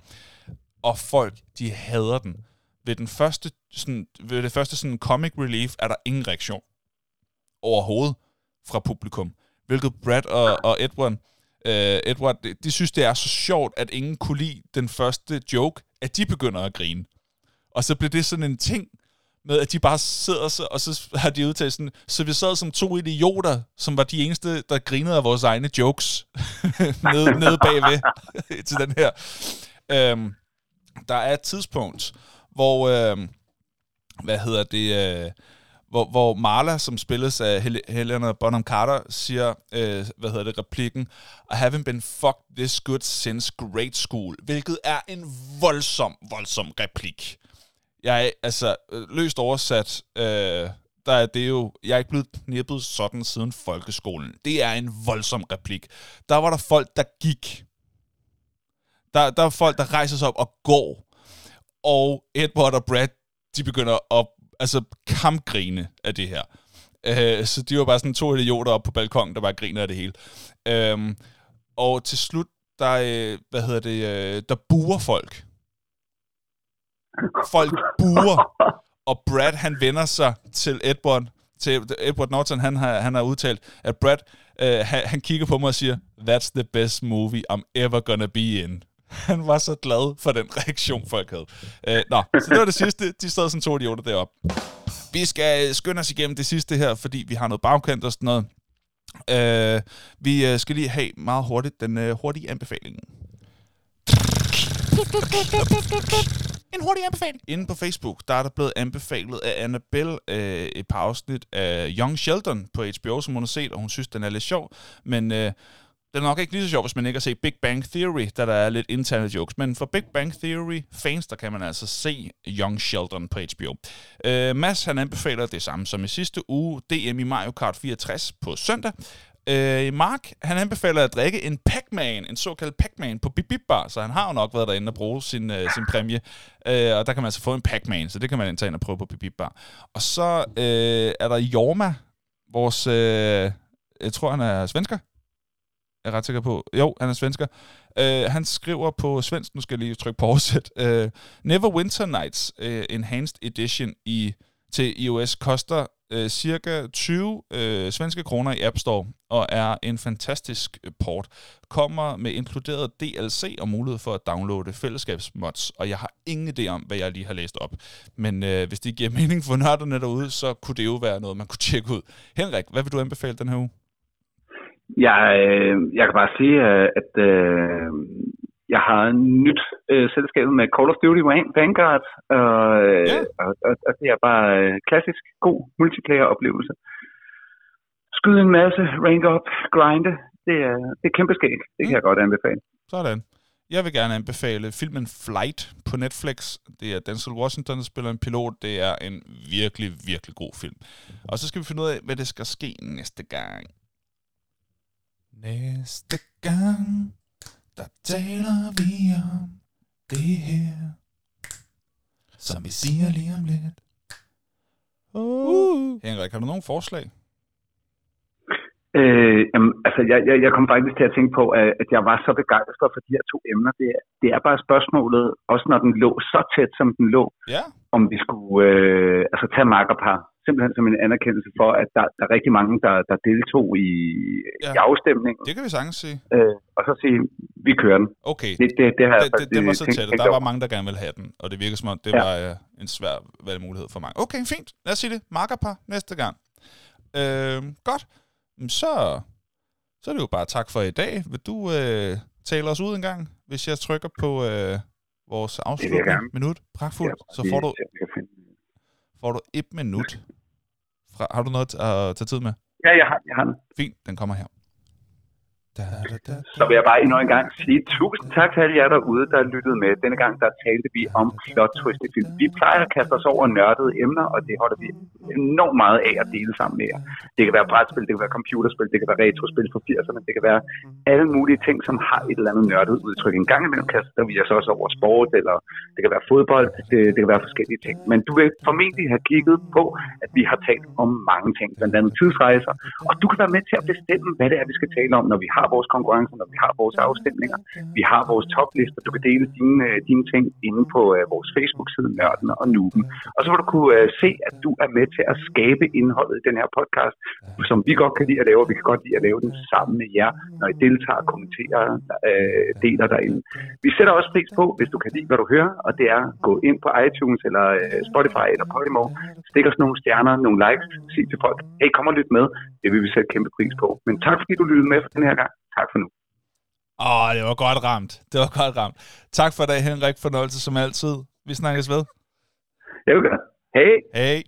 Og folk, de hader den ved, den første, sådan, ved det første sådan comic relief er der ingen reaktion overhovedet fra publikum. Hvilket Brad og, og Edward, øh, Edward de, de synes, det er så sjovt, at ingen kunne lide den første joke, at de begynder at grine. Og så bliver det sådan en ting, med at de bare sidder så, og så har de udtalt sådan, så vi sad som to idioter, som var de eneste, der grinede af vores egne jokes, [LAUGHS] nede, nede bagved [LAUGHS] til den her. Øhm, der er et tidspunkt, hvor, øh, hvad hedder det, øh, hvor, hvor Marla, som spilles af Hel- Helena Bonham Carter, siger, øh, hvad hedder det, replikken, I haven't been fucked this good since grade school, hvilket er en voldsom, voldsom replik. Jeg altså, øh, løst oversat, øh, der er det jo, jeg er ikke blevet knippet sådan siden folkeskolen. Det er en voldsom replik. Der var der folk, der gik. Der, der er folk, der rejser sig op og går. Og Edward og Brad, de begynder at altså, kampgrine af det her. Øh, så de var bare sådan to idioter op på balkongen, der bare griner af det hele. Øh, og til slut, der, øh, hvad hedder det, øh, der buer folk. Folk buer. Og Brad, han vender sig til Edward, til Edward Norton, han har, han har udtalt, at Brad, øh, han, han kigger på mig og siger, that's the best movie I'm ever gonna be in. Han var så glad for den reaktion, folk havde. Øh, nå, så det var det sidste. De stod sådan to idioter deroppe. Vi skal øh, skynde os igennem det sidste her, fordi vi har noget bagkant og sådan noget. Øh, vi øh, skal lige have meget hurtigt den øh, hurtige anbefaling. En hurtig anbefaling. Inde på Facebook, der er der blevet anbefalet af Annabelle øh, et par afsnit af Young Sheldon på HBO, som hun har set, og hun synes, den er lidt sjov. Men øh, den er nok ikke lige så sjov, hvis man ikke har set Big Bang Theory, da der er lidt interne jokes. Men for Big Bang Theory fans, der kan man altså se Young Sheldon på HBO. Øh, Mads, han anbefaler det samme som i sidste uge, DM i Mario Kart 64 på søndag. Øh, Mark, han anbefaler at drikke en Pac-Man, en såkaldt Pac-Man på Bip Bip Bar, så han har jo nok været derinde og bruge sin, øh, sin præmie. Øh, og der kan man altså få en Pac-Man, så det kan man indtage ind og prøve på Bip Bip Bar. Og så øh, er der Jorma, vores, øh, jeg tror han er svensker, jeg er ret sikker på. Jo, han er svensker. Uh, han skriver på svensk, nu skal jeg lige trykke på oversæt. Uh, Never Winter Nights uh, Enhanced Edition i til iOS koster uh, cirka 20 uh, svenske kroner i App Store og er en fantastisk port. Kommer med inkluderet DLC og mulighed for at downloade fællesskabsmods, og jeg har ingen idé om, hvad jeg lige har læst op. Men uh, hvis det giver [LAUGHS] mening for nørderne derude, så kunne det jo være noget, man kunne tjekke ud. Henrik, hvad vil du anbefale den her uge? Jeg, øh, jeg kan bare sige, øh, at øh, jeg har nyt øh, selskab med Call of Duty Vanguard, og, yeah. og, og, og det er bare øh, klassisk god multiplayer-oplevelse. Skyde en masse, rank up, grinde, det er, det er kæmpe skæg. Det kan mm. jeg godt anbefale. Sådan. Jeg vil gerne anbefale filmen Flight på Netflix. Det er Denzel Washington, der spiller en pilot. Det er en virkelig, virkelig god film. Og så skal vi finde ud af, hvad det skal ske næste gang. Næste gang, der taler vi om det her, som vi siger lige om lidt. Uh. Henrik, har du nogen forslag? Øh, jamen, altså, jeg, jeg, jeg kom faktisk til at tænke på, at, at jeg var så begejstret for de her to emner. Det, det er bare spørgsmålet, også når den lå så tæt, som den lå, ja. om vi skulle øh, altså, tage makkerpar simpelthen som en anerkendelse for, at der, der er rigtig mange, der, der deltog i, ja. i afstemningen. Det kan vi sagtens sige. Øh, og så sige, vi kører den. Okay, det, det, det, har det, det, det var så tæt, der var mange, der gerne ville have den, og det virker som om, det ja. var uh, en svær valgmulighed for mange. Okay, fint. Lad os sige det. Makkerpar næste gang. Øh, godt. Så, så er det jo bare tak for i dag. Vil du uh, tale os ud en gang, hvis jeg trykker på uh, vores afslutning minut? Pragtfuldt. Så får du, får du et minut. Fra, har du noget at tage tid med? Ja, jeg har, jeg har den. Fint, den kommer her. Så vil jeg bare endnu en gang sige tusind tak til alle jer derude, der lyttede med. Denne gang der talte vi om plot twist i film. Vi plejer at kaste os over nørdede emner, og det holder vi enormt meget af at dele sammen med jer. Det kan være brætspil, det kan være computerspil, det kan være retrospil fra 80'erne, det kan være alle mulige ting, som har et eller andet nørdet udtryk. En gang imellem kaster vi os også over sport, eller det kan være fodbold, det, det kan være forskellige ting. Men du vil formentlig have kigget på, at vi har talt om mange ting, blandt andet tidsrejser, og du kan være med til at bestemme, hvad det er, vi skal tale om, når vi har har vores konkurrencer, når vi har vores afstemninger, vi har vores toplister. Du kan dele dine, øh, dine ting inde på uh, vores Facebook-side, Nørden og Nuben. Og så vil du kunne uh, se, at du er med til at skabe indholdet i den her podcast, som vi godt kan lide at lave, og vi kan godt lide at lave den sammen med jer, når I deltager, kommenterer, uh, deler derinde. Vi sætter også pris på, hvis du kan lide, hvad du hører, og det er at gå ind på iTunes eller uh, Spotify eller Podimo, stik os nogle stjerner, nogle likes, sig til folk, hey, kom og lyt med. Det vil vi sætte kæmpe pris på. Men tak fordi du lyttede med for den her gang. Tak for nu. Åh, det var godt ramt. Det var godt ramt. Tak for i dag, Henrik. Fornøjelse som altid. Vi snakkes ved. Jeg vil gøre. Hej. Hej.